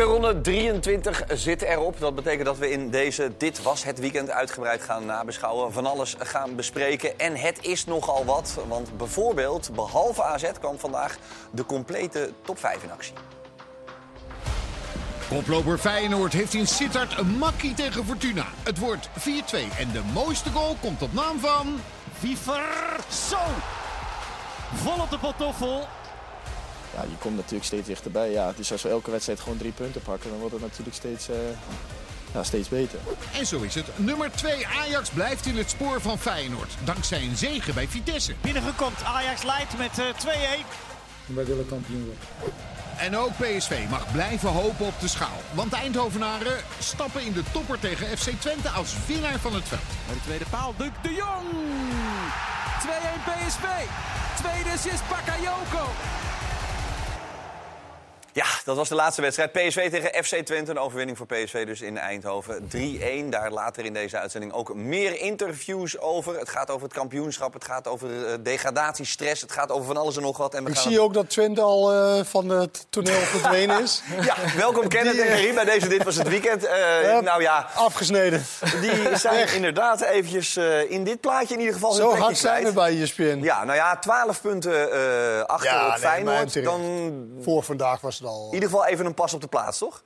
Speelronde 23 zit erop. Dat betekent dat we in deze Dit Was Het Weekend uitgebreid gaan nabeschouwen. Van alles gaan bespreken. En het is nogal wat. Want bijvoorbeeld, behalve AZ kwam vandaag de complete top 5 in actie. Koploper Feyenoord heeft in Sittard een makkie tegen Fortuna. Het wordt 4-2 en de mooiste goal komt op naam van... Wiever, zo! Vol op de pantoffel. Ja, je komt natuurlijk steeds dichterbij. Ja, dus als we elke wedstrijd gewoon drie punten pakken, dan wordt het natuurlijk steeds, eh, ja, steeds beter. En zo is het. Nummer 2 Ajax blijft in het spoor van Feyenoord. Dankzij een zege bij Vitesse. Binnengekomt, Ajax leidt met eh, 2-1. Wij willen kampioen worden. En ook PSV mag blijven hopen op de schaal. Want de Eindhovenaren stappen in de topper tegen FC Twente als winnaar van het veld. Bij de tweede paal, Duc de Jong. 2-1 PSV. Tweede assist Bakayoko. Ja, dat was de laatste wedstrijd. PSV tegen FC Twente. Een overwinning voor PSV dus in Eindhoven. 3-1. Daar later in deze uitzending ook meer interviews over. Het gaat over het kampioenschap. Het gaat over eh, degradatiestress. Het gaat over van alles en nog wat. En we Ik gaan zie ook dat Twente al eh, van het toneel verdwenen is. Ja, welkom Kenneth en Karim bij deze Dit Was Het Weekend. Eh, Hup. nou ja, Afgesneden. die zijn inderdaad eventjes eh, in dit plaatje in ieder geval Zo hard zijn we bij ESPN. Ja, nou ja, 12 punten eh, achter Ja, op nee, Feyenoord. Dan Voor vandaag was in ieder geval even een pas op de plaats, toch?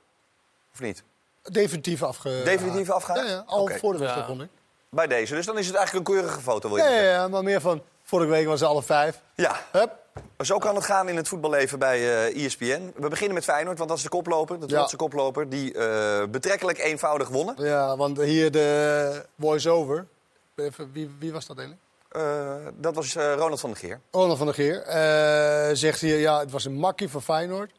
Of niet? definitief afge... Definitief afgehaakt? Ja, ja, al voor de wedstrijd vond ik. Bij deze. Dus dan is het eigenlijk een keurige foto, wil je Ja, zeggen? ja, ja, maar meer van... Vorige week was ze alle vijf. Ja. Hup. Zo kan het gaan in het voetballeven bij eh ESPN. We beginnen met Feyenoord, want dat is de koploper. De Ja. trotse koploper, die eh, betrekkelijk eenvoudig wonnen. Ja, want hier de voice-over. Even, Wie, wie was dat eigenlijk? Eh, dat was eh, Ronald van der Geer. Ronald van der Geer. eh, zegt hier, ja, het was een makkie van Feyenoord.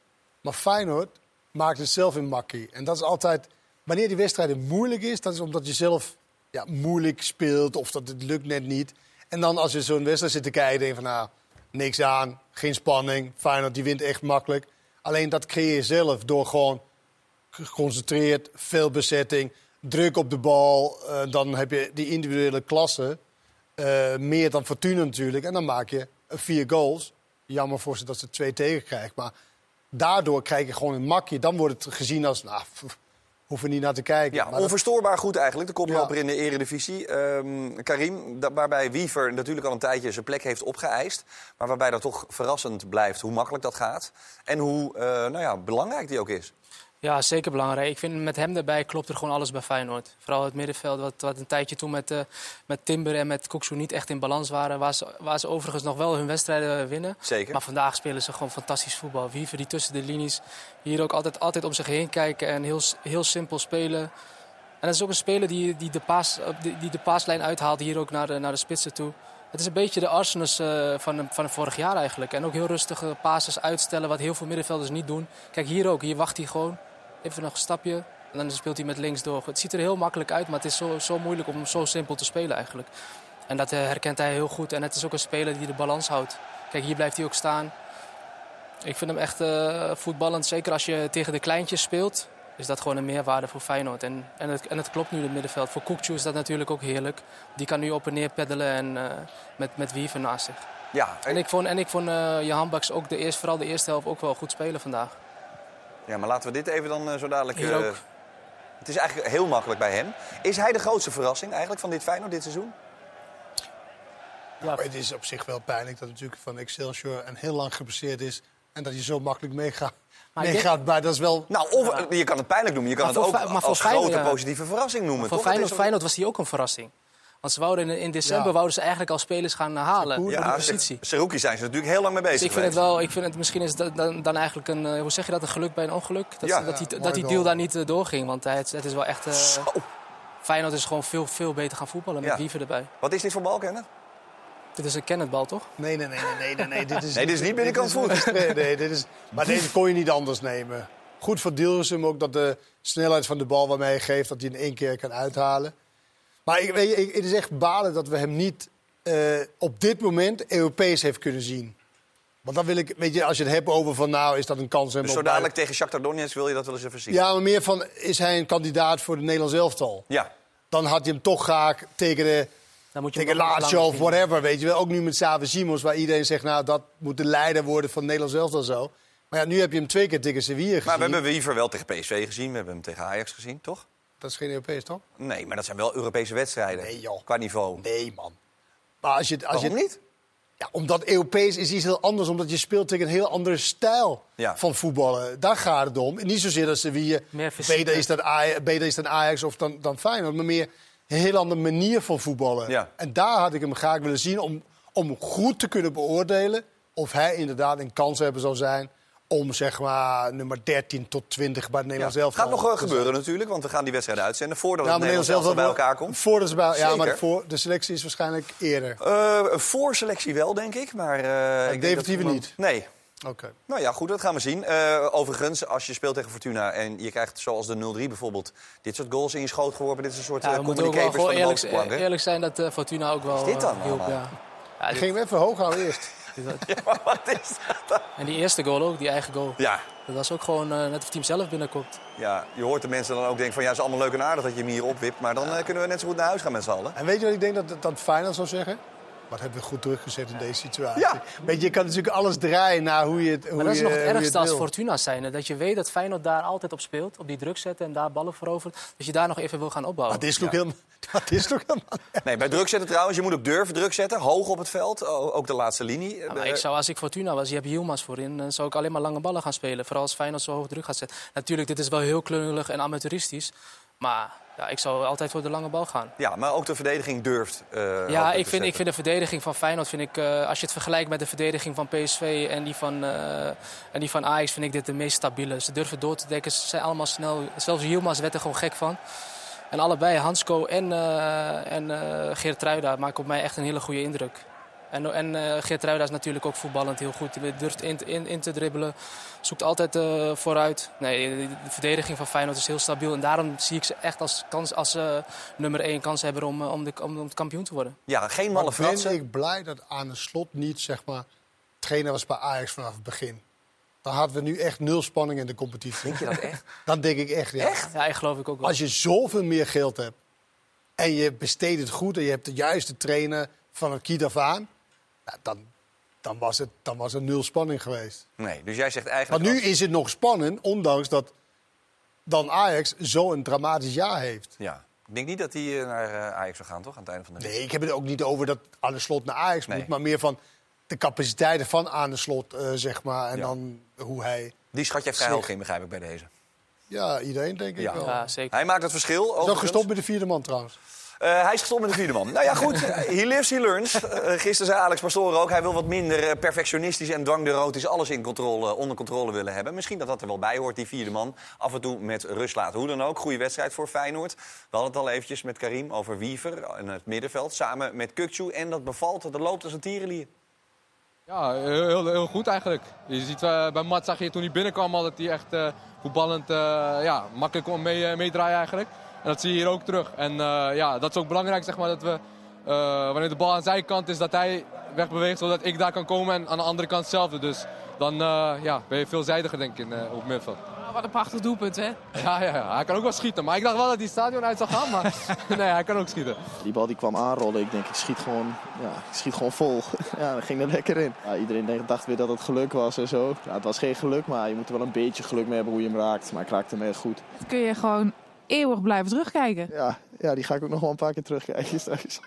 Maar Feyenoord maakt het zelf een makkie. En dat is altijd... Wanneer die wedstrijden moeilijk is, dat is omdat je zelf ja, moeilijk speelt of dat het lukt net niet. En dan als je zo'n wedstrijd zit te kijken, denk je van nou, niks aan, geen spanning. Feyenoord die wint echt makkelijk. Alleen dat creëer je zelf door gewoon geconcentreerd, veel bezetting, druk op de bal. Eh, dan heb je die individuele klasse. Eh, meer dan Fortuna natuurlijk. En dan maak je vier goals. Jammer voor ze dat ze twee tegen krijgt. Maar daardoor krijg je gewoon een makje. Dan wordt het gezien als, nou, pff, hoeven niet naar te kijken. Ja, Maar dat- onverstoorbaar goed eigenlijk, de koploper Ja. in de eredivisie. Ehm, Karim, waarbij Wiever natuurlijk al een tijdje zijn plek heeft opgeëist. Maar waarbij dat toch verrassend blijft hoe makkelijk dat gaat. En hoe eh, nou ja, belangrijk die ook is. Ja, zeker belangrijk. Ik vind met hem erbij klopt er gewoon alles bij Feyenoord. Vooral het middenveld, wat, wat een tijdje toen met, eh, met Timber en met Koeksoe niet echt in balans waren. Waar ze, waar ze overigens nog wel hun wedstrijden winnen. Zeker. Maar vandaag spelen ze gewoon fantastisch voetbal. Wiever die tussen de linies hier ook altijd, altijd om zich heen kijken en heel, heel simpel spelen. En dat is ook een speler die, die, de, paas, die, die de paaslijn uithaalt hier ook naar de, naar de spitsen toe. Het is een beetje de Arsenal eh, van, van vorig jaar eigenlijk. En ook heel rustige passes uitstellen, wat heel veel middenvelders niet doen. Kijk, hier ook. Hier wacht hij gewoon. Even nog een stapje. En dan speelt hij met links door. Het ziet er heel makkelijk uit, maar het is zo, zo moeilijk om zo simpel te spelen eigenlijk. En dat eh, herkent hij heel goed. En het is ook een speler die de balans houdt. Kijk, hier blijft hij ook staan. Ik vind hem echt eh, voetballend. Zeker als je tegen de kleintjes speelt, is dat gewoon een meerwaarde voor Feyenoord. En, en, het, en het klopt nu in het middenveld. Voor Koekju is dat natuurlijk ook heerlijk. Die kan nu op en neer peddelen en eh, met, met Wiever naast zich. Ja, En ik vond, en ik vond eh Johan Baks ook de eerste, vooral de eerste helft ook wel goed spelen vandaag. Ja, maar laten we dit even dan eh, zo dadelijk... Eh, ook. het is eigenlijk heel makkelijk bij hem. Is hij de grootste verrassing eigenlijk van dit Feyenoord dit seizoen? Ja, Maar het is op zich wel pijnlijk dat natuurlijk van Excelsior en heel lang geblesseerd is. En dat je zo makkelijk meegaat. Maar meegaat bij, dat is wel... Nou, of, je kan het pijnlijk noemen. Je kan Maar het ook maar als grote ja. positieve verrassing noemen. voor toch? Feyenoord, Feyenoord was hij ook een verrassing. Want ze wouden in, in december Ja. wouden ze eigenlijk al spelers gaan eh, halen Ja, positie. Seruki zijn ze natuurlijk heel lang mee bezig Dus ik vind het wel, ik vind het misschien is dat dan, dan eigenlijk een, eh, hoe zeg je dat, een geluk bij een ongeluk. Dat, Ja. dat, die, Ja, dat die deal daar niet eh, doorging. Want hij, het, het is wel echt. eh, Zo. Feyenoord is gewoon veel, veel beter gaan voetballen met Ja. Wiever erbij. Wat is dit voor bal, Kenneth? Dit is een Kennethbal, toch? Nee, nee, nee, nee, nee, nee, nee. Dit is, Nee, dit is niet binnenkant voet. Nee, nee, dit is, maar deze kon je niet anders nemen. Goed voor Dilsum ook dat de snelheid van de bal waarmee hij geeft... dat hij in één keer kan uithalen. Maar ik, weet je, ik- het is echt balen dat we hem niet eh, op dit moment Europees heeft kunnen zien. Want dan wil ik, weet je, als je het hebt over van nou is dat een kans... Dus zo op- dadelijk tegen Shakhtar Donetsk wil je dat wel eens even zien. Ja, maar meer van is hij een kandidaat voor de Nederlands elftal? Ja. Dan had hij hem toch graag tegen de Dan moet je tegen Lazio of whatever, weet je wel. Ook nu met Xavi Simons, waar iedereen zegt... nou, dat moet de leider worden van Nederlands elftal zo. Maar ja, nu heb je hem twee keer tegen Sevilla gezien. Maar we hebben Wiever wel tegen PSV gezien. We hebben hem tegen Ajax gezien, toch? Dat is geen Europees, toch? Nee, maar dat zijn wel Europese wedstrijden. Nee, joh. Qua niveau. Nee, man. Maar als je, als je, Waarom niet? Ja, omdat Europees is iets heel anders. Omdat je speelt tegen een heel andere stijl Ja. van voetballen. Daar gaat het om. Niet zozeer dat Sevilla Meer fysiek, beter is, dan Ajax, beter is dan Ajax of dan, dan Feyenoord. Maar meer een heel andere manier van voetballen. Ja. En daar had ik hem graag willen zien om, om goed te kunnen beoordelen... of hij inderdaad een kans hebben zou zijn om zeg maar nummer 13 tot 20 bij het. Nederlands Het elftal gaat nog eh, gebeuren natuurlijk, want we gaan die wedstrijden uitzenden voordat Ja, het Nederlands elftal bij elkaar komt. Voordat ze bij, ja, maar voor, de selectie is waarschijnlijk eerder. Eh, een voorselectie wel, denk ik. Maar, eh, ik denk definitieve dat- niet. Nee. Oké. Nou ja, goed, dat gaan we zien. Eh, overigens, als je speelt tegen Fortuna en je krijgt zoals de 0-3 bijvoorbeeld... dit soort goals in je schoot geworpen, dit is een soort Ja, we moeten ook wel communicators gewoon van de eerlijk, zijn dat Fortuna ook wel is dit dan hielp. Ja. Ja, dit- Gingen we even hoog houden eerst. Ja, maar wat is dat dan? en die eerste goal ook, die eigen goal. Ja, Dat was ook gewoon eh, net of het team zelf binnenkomt. ja, je hoort de mensen dan ook denken van... ja, het is allemaal leuk en aardig dat je hem hier opwipt... maar dan eh, kunnen we net zo goed naar huis gaan met z'n allen. En weet je wat ik denk dat, dat Feyenoord zou zeggen? Wat hebben we goed teruggezet in deze situatie. Ja. Weet je, je kan natuurlijk alles draaien naar hoe je het hoe Maar dat is nog het ergste als. Fortuna zijn. Dat je weet dat Feyenoord daar altijd op speelt. Op die druk zetten en daar ballen verovert. Dat je daar nog even wil gaan opbouwen. Maar dit is toch helemaal... Dat is toch helemaal... Nee, bij druk zetten trouwens, je moet ook durven druk zetten. Hoog op het veld, ook de laatste linie. Ja, maar Eh, ik zou, als ik Fortuna was, je hebt Yilmaz voorin, dan zou ik alleen maar lange ballen gaan spelen. Vooral als Feyenoord zo hoog druk gaat zetten. Natuurlijk, dit is wel heel klungelig en amateuristisch. Maar ja, ik zou altijd voor de lange bal gaan. Ja, maar ook de verdediging durft. eh, Ja, ik vind, ik vind de verdediging van Feyenoord, vind ik, eh, als je het vergelijkt met de verdediging van PSV en die van, eh, en die van Ajax, vind ik dit de meest stabiele. Ze durven door te dekken, ze zijn allemaal snel. Zelfs Yilmaz werd er gewoon gek van. En allebei, Hansco en, en Geert Truida, maken op mij echt een hele goede indruk. En, en eh Geert Truida is natuurlijk ook voetballend heel goed. Hij durft in, in, in te dribbelen, zoekt altijd eh, vooruit. Nee, de, de verdediging van Feyenoord is heel stabiel. En daarom zie ik ze echt als, kans, als eh, nummer één kans hebben om, eh, om, de, om, om kampioen te worden. Ja, geen malle Maar ben fratsen. ik blij dat aan de slot niet, zeg maar, trainer was bij Ajax vanaf het begin. Dan hadden we nu echt nul spanning in de competitie. Denk je dat echt? Dan denk ik echt, ja. Echt? Ja, ik geloof ik ook wel. Als je zoveel meer geld hebt en je besteedt het goed en je hebt de juiste trainer van het kiet af aan, ja, dan, dan, was het, dan was er nul spanning geweest. Nee, dus jij zegt eigenlijk... Maar nu als- is het nog spannend, ondanks dat dan Ajax zo'n dramatisch jaar heeft. Ja. Ik denk niet dat hij eh, naar eh, Ajax zou gaan, toch? Aan het einde van de. Nee, ik heb het ook niet over dat aan de slot naar Ajax Nee. moet, maar meer van de capaciteiten van aan de slot, eh, zeg maar. En Ja. dan hoe hij. Die schat jij vrij hoog in, begrijp ik bij deze. Ja, iedereen denk ik Ja. wel. Ja, zeker. Hij maakt het verschil. Is ook gestopt met de vierde man trouwens. Eh, hij is gestopt met de vierde man. Nou ja, goed. He lives, he learns. Eh, gisteren zei Alex Pastoor ook... hij wil wat minder eh, perfectionistisch en dwangneurootisch... alles in controle, onder controle willen hebben. Misschien dat dat er wel bij hoort, die vierde man. Af en toe met rust laten. Hoe dan ook, goede wedstrijd voor Feyenoord. We hadden het al eventjes met Karim over Wiever en het middenveld. Samen met Kukcu. En dat bevalt, dat loopt als een tierenlier. Ja, heel, heel, goed eigenlijk. Je ziet bij Mat zag je toen hij binnenkwam al dat hij echt eh, voetballend eh, ja, makkelijk kon mee, meedraaien eigenlijk. En dat zie je hier ook terug. En eh, ja, dat is ook belangrijk zeg maar dat we eh, wanneer de bal aan zijn kant is dat hij wegbeweegt zodat ik daar kan komen en aan de andere kant hetzelfde. Dus dan eh, ja, ben je veelzijdiger denk ik in, eh, op middenveld. Oh, wat een prachtig doelpunt, hè? Ja, ja, ja, hij kan ook wel schieten. Maar ik dacht wel dat hij het stadion uit zou gaan, maar nee, hij kan ook schieten. Die bal die kwam aanrollen. Ik denk, ik schiet gewoon, ja, ik schiet gewoon vol. ja, dat ging er lekker in. Ja, iedereen dacht weer dat het geluk was en zo. Ja, het was geen geluk, maar je moet er wel een beetje geluk mee hebben hoe je hem raakt. Maar ik raakte hem echt goed. Dat kun je gewoon eeuwig blijven terugkijken. Ja, ja, die ga ik ook nog wel een paar keer terugkijken straks.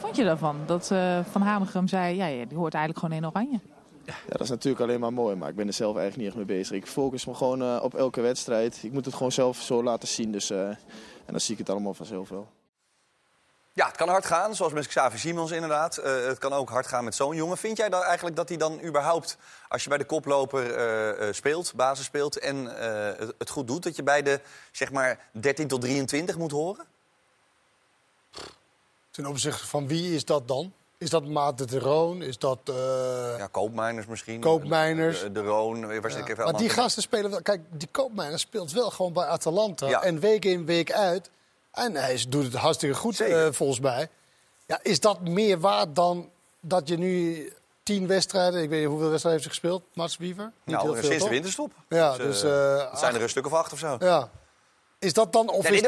Vond je daarvan? Dat eh, Van Hanegem zei, ja, die hoort eigenlijk gewoon in oranje. Ja, dat is natuurlijk alleen maar mooi, maar ik ben er zelf eigenlijk niet echt mee bezig. Ik focus me gewoon eh, op elke wedstrijd. Ik moet het gewoon zelf zo laten zien, dus, eh, en dan zie ik het allemaal vanzelf wel. Ja, het kan hard gaan, zoals met Xavi Simons inderdaad. Eh, het kan ook hard gaan met zo'n jongen. Vind jij dan eigenlijk dat hij dan überhaupt, als je bij de koploper eh, eh, speelt, basis speelt... en het, het goed doet, dat je bij de zeg maar 13 tot 23 moet horen? Ten opzichte van wie is dat dan? Is dat Maarten de Roon? Is dat... Ja, koopmijners misschien. Koopmijners. De, de Roon, waar zit ik ja. even Maar die te- gasten spelen wel... Kijk, die Koopmijner speelt wel gewoon bij Atalanta. Ja. En week in, week uit. En hij doet het hartstikke goed, eh, volgens mij. Ja, is dat meer waard dan dat je nu tien wedstrijden... Ik weet niet hoeveel wedstrijden heeft hij gespeeld, Mats Wiever? Niet Nou, heel veel, sinds de winterstop. Ja, dus... eh, eh, het zijn er een stuk of acht of zo. Ja. Is dat dan... Of is,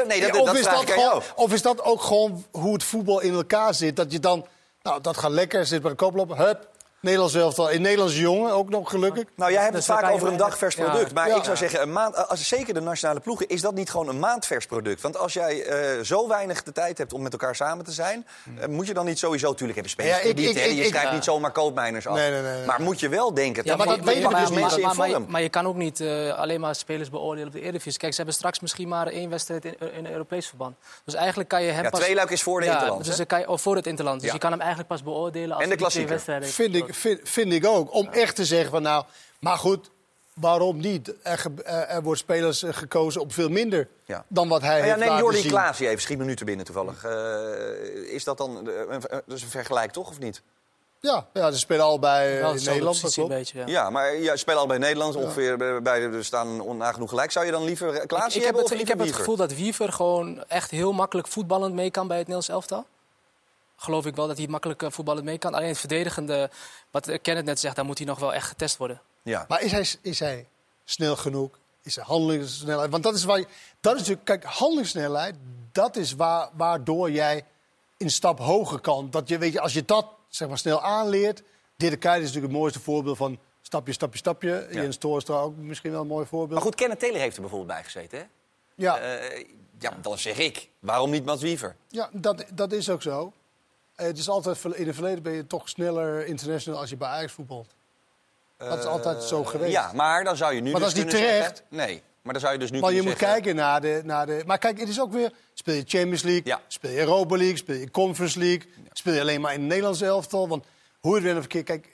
of is dat ook gewoon hoe het voetbal in elkaar zit? Dat je dan... Nou, dat gaat lekker, zit bij de kooploper, hup. Nederlands elftal. In Nederlands jongen ook nog gelukkig. Nou, jij hebt Dus het vaak over een dagvers ja. product. Maar Ja. ik zou zeggen, een maand, als, zeker de nationale ploegen, is dat niet gewoon een maandvers product? Want als jij eh, zo weinig de tijd hebt om met elkaar samen te zijn, eh, moet je dan niet sowieso, natuurlijk hebben spelers Ja, ik- je schrijft ja. niet zomaar koopmijners af. Nee, nee, nee, nee. Maar moet je wel denken, Ja, maar dat maken dus mensen in maar, maar, je, vorm. maar je kan ook niet eh, alleen maar spelers beoordelen op de Eredivisie. Kijk, ze hebben straks misschien maar één wedstrijd in, in Europees verband. Dus eigenlijk kan je hem Ja, pas... tweeluik is voor de ja, Interland, Dus kan je, voor het Interland. Dus Ja. je kan hem eigenlijk pas beoordelen als En de klassieker. Vind ik. Vind, vind ik ook. Om echt te zeggen van nou, maar goed, waarom niet? Er, er, er wordt spelers eh, gekozen op veel minder Ja. dan wat hij Nou ja, heeft neem laten Jordi zien. Klaas hier even, schiet me nu te binnen toevallig. Eh, is dat dan eh, een, is een vergelijk, toch, of niet? Ja, ja, ze spelen eh, in dezelfde Nederland. een beetje, ja. Ja, maar je speelt al bij Nederland ongeveer bij- bij staan nagenoeg gelijk. Zou je dan liever Klaas Ik, ik heb, hebben het, of ik heb het gevoel dat Wiever gewoon echt heel makkelijk voetballend mee kan bij het Nederlands elftal. Geloof ik wel dat hij makkelijk eh, voetballend mee kan. Alleen het verdedigende, wat Kenneth net zegt, daar moet hij nog wel echt getest worden. Ja. Maar is hij, is hij snel genoeg? Is hij handelingssnelheid? Want dat is waar je, dat is natuurlijk, kijk, handelingssnelheid, dat is waar, waardoor jij een stap hoger kan. Dat je, weet je, als je dat zeg maar, snel aanleert. Dirk Kuyt is natuurlijk het mooiste voorbeeld van stapje, stapje, stapje. Ja. Jens Toornstra ook misschien wel een mooi voorbeeld. Maar goed, Kenneth Taylor heeft er bijvoorbeeld bij gezeten, hè? ja, Eh, ja, dan zeg ik, waarom niet Mats Wiever? ja dat, dat is ook zo. Eh, Het is altijd, in het verleden ben je toch sneller international als je bij Ajax voetbalt. Dat is altijd zo geweest. Ja, maar dan zou je nu Maar dus dat is niet kunnen terecht. zeggen- Nee, maar dan zou je dus nu Maar je moet zeggen... kijken naar de, naar de... Maar kijk, het is ook weer... Speel je Champions League, Ja. speel je Europa League, speel je Conference League... speel je alleen maar in het Nederlands elftal. Want hoe je het wel of keer... Kijk,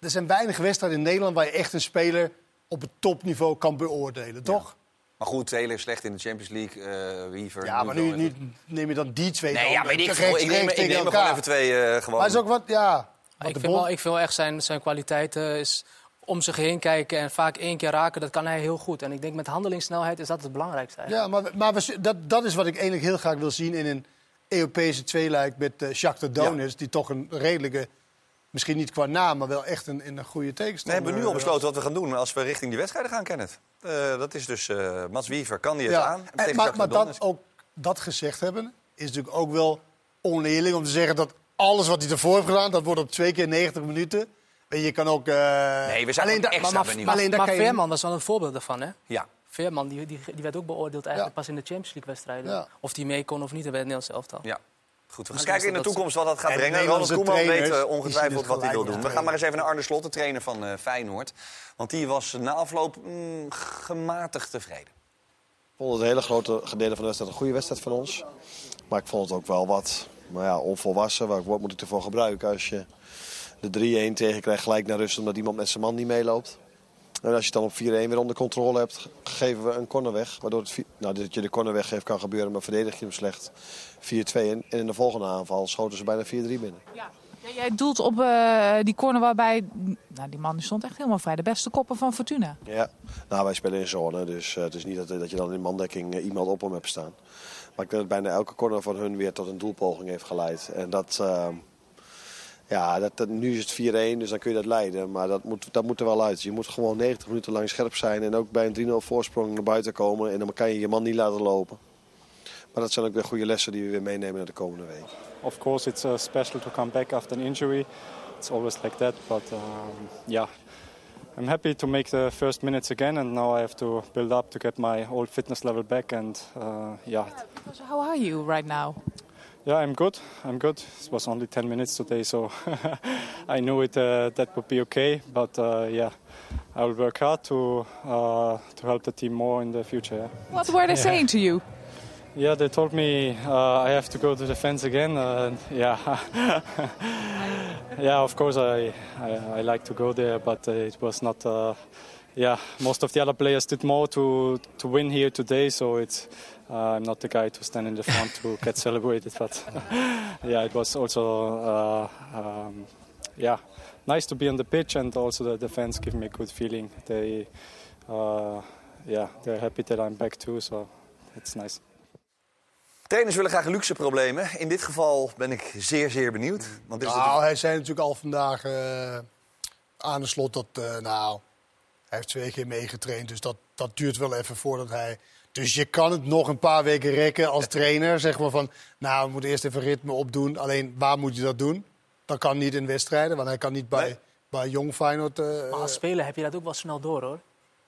er zijn weinig wedstrijden in Nederland... waar je echt een speler op het topniveau kan beoordelen, toch? Maar goed, Taylor is slecht in de Champions League, eh Wiever... Ja, maar nu, neem je dan die twee Nee, dan ja, weet ik veel. Ik neem, ik neem er gewoon elkaar. even twee eh, gewoon... Maar is ook wat, ja... wat Ik de vind, wel, ik vind wel echt zijn, zijn kwaliteit eh, is om zich heen kijken en vaak één keer raken. Dat kan hij heel goed. En ik denk met handelingssnelheid is dat het belangrijkste eigenlijk. Ja, maar, maar we- dat, dat is wat ik eigenlijk heel graag wil zien in een Europese tweeluik met uh, Shakhtar Donetsk. Die toch een redelijke, misschien niet qua naam, maar wel echt een, een goede We tegenstander. hebben nu al eh, besloten wat we gaan doen als we richting die wedstrijden gaan, Kenneth. Eh, dat is dus eh Mats Wiever, kan die het Ja, aan? en- maar, dat, ook, dat gezegd hebben, is natuurlijk ook wel oneerlijk om te zeggen dat alles wat hij ervoor heeft gedaan, dat wordt op twee keer 90 minuten. Weet je, kan ook... eh, Nee, we zijn alleen gewoon da- extra Maar, maar, benieuwd. maar, Alleen daar maar kan je- Veerman was wel een voorbeeld daarvan. Hè? Ja. Veerman die, die, die werd ook beoordeeld eigenlijk Ja. pas in de Champions League wedstrijden. Ja. Of die mee kon of niet bij het Nederlands elftal. Ja. Goed, we gaan Misschien kijken in de toekomst wat dat gaat En brengen. Ronald Koeman weet eh, ongetwijfeld het wat hij wil doen. We gaan maar eens even naar Arne Slot, de trainer van eh, Feyenoord. Want die was na afloop mm, gematigd tevreden. Ik vond het een hele grote gedeelte van de wedstrijd een goede wedstrijd van ons. Maar ik vond het ook wel wat nou ja, onvolwassen. Welk woord moet ik ervoor gebruiken als je de 3-1 tegenkrijgt gelijk naar rust omdat iemand met zijn man niet meeloopt. En als je het dan op 4-1 weer onder controle hebt, geven we een corner weg. Waardoor het, nou, dat je de corner weggeeft kan gebeuren, maar verdedig je hem slecht. 4-2 en en in de volgende aanval schoten ze bijna 4-3 binnen. Ja. Ja, jij doelt op eh, die corner waarbij... Nou, die man stond echt helemaal vrij. De beste koppen van Fortuna. Ja, nou wij spelen in zone, dus eh, het is niet dat, dat je dan in mandekking eh, iemand op hem hebt staan. Maar ik denk dat bijna elke corner van hun weer tot een doelpoging heeft geleid. En dat, eh, ja, dat, dat, nu is het 4-1, dus dan kun je dat leiden. Maar dat moet, dat moet er wel uit. Je moet gewoon 90 minuten lang scherp zijn en ook bij een 3-0 voorsprong naar buiten komen. En dan kan je je man niet laten lopen. Maar dat zijn ook weer goede lessen die we weer meenemen naar de komende week. Of course, it's uh, special to come back after an injury. It's always like that, but um, yeah, I'm happy to make the first minutes again, and now I have to build up to get my old fitness level back. And uh, yeah, So how are you right now? Yeah, I'm good. I'm good. It was only 10 minutes today, so I knew it uh, that would be okay. But uh, yeah, I will work hard to uh, to help the team more in the future. Yeah. What were they saying to you? Yeah, they told me uh, I have to go to the fence again. Yeah, yeah. Of course, I, I I like to go there, but uh, it was not. Uh, yeah, most of the other players did more to to win here today, so it's. Uh, I'm not the guy to stand in the front to get celebrated, but yeah, it was also uh, um, yeah nice to be on the pitch, and also the, the fans give me a good feeling. They uh, yeah they're happy that I'm back too, so it's nice. Trainers willen graag luxe problemen. In dit geval ben ik zeer, zeer benieuwd. Want Nou, hij zei natuurlijk al vandaag eh, aan de slot dat, eh, nou, hij heeft twee keer meegetraind. Dus dat, dat duurt wel even voordat hij... Dus je kan het nog een paar weken rekken als trainer. Zeg maar van, nou, we moeten eerst even ritme opdoen. Alleen, waar moet je dat doen? Dat kan niet in wedstrijden, want hij kan niet bij, Nee. bij Jong Feyenoord... eh, Maar als speler heb je dat ook wel snel door, hoor.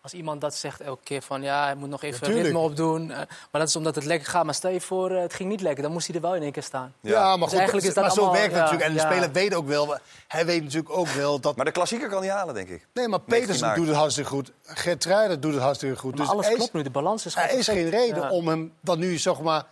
Als iemand dat zegt elke keer van ja, hij moet nog even Natuurlijk. ritme opdoen. eh, maar dat is omdat het lekker gaat. Maar stel je voor, eh, het ging niet lekker. Dan moest hij er wel in één keer staan. ja, maar, Dus goed, eigenlijk is dat maar zo allemaal- werkt het ja, natuurlijk. En de speler weet ook wel... Hij weet natuurlijk ook wel dat... Maar de klassieker kan hij halen, denk ik. Nee, maar 19 Petersen doet het hartstikke goed. Gertruiden doet het hartstikke goed. Maar dus alles is- klopt nu, de balans is gewoon Er is geen reden Ja. om hem dan nu zeg maar,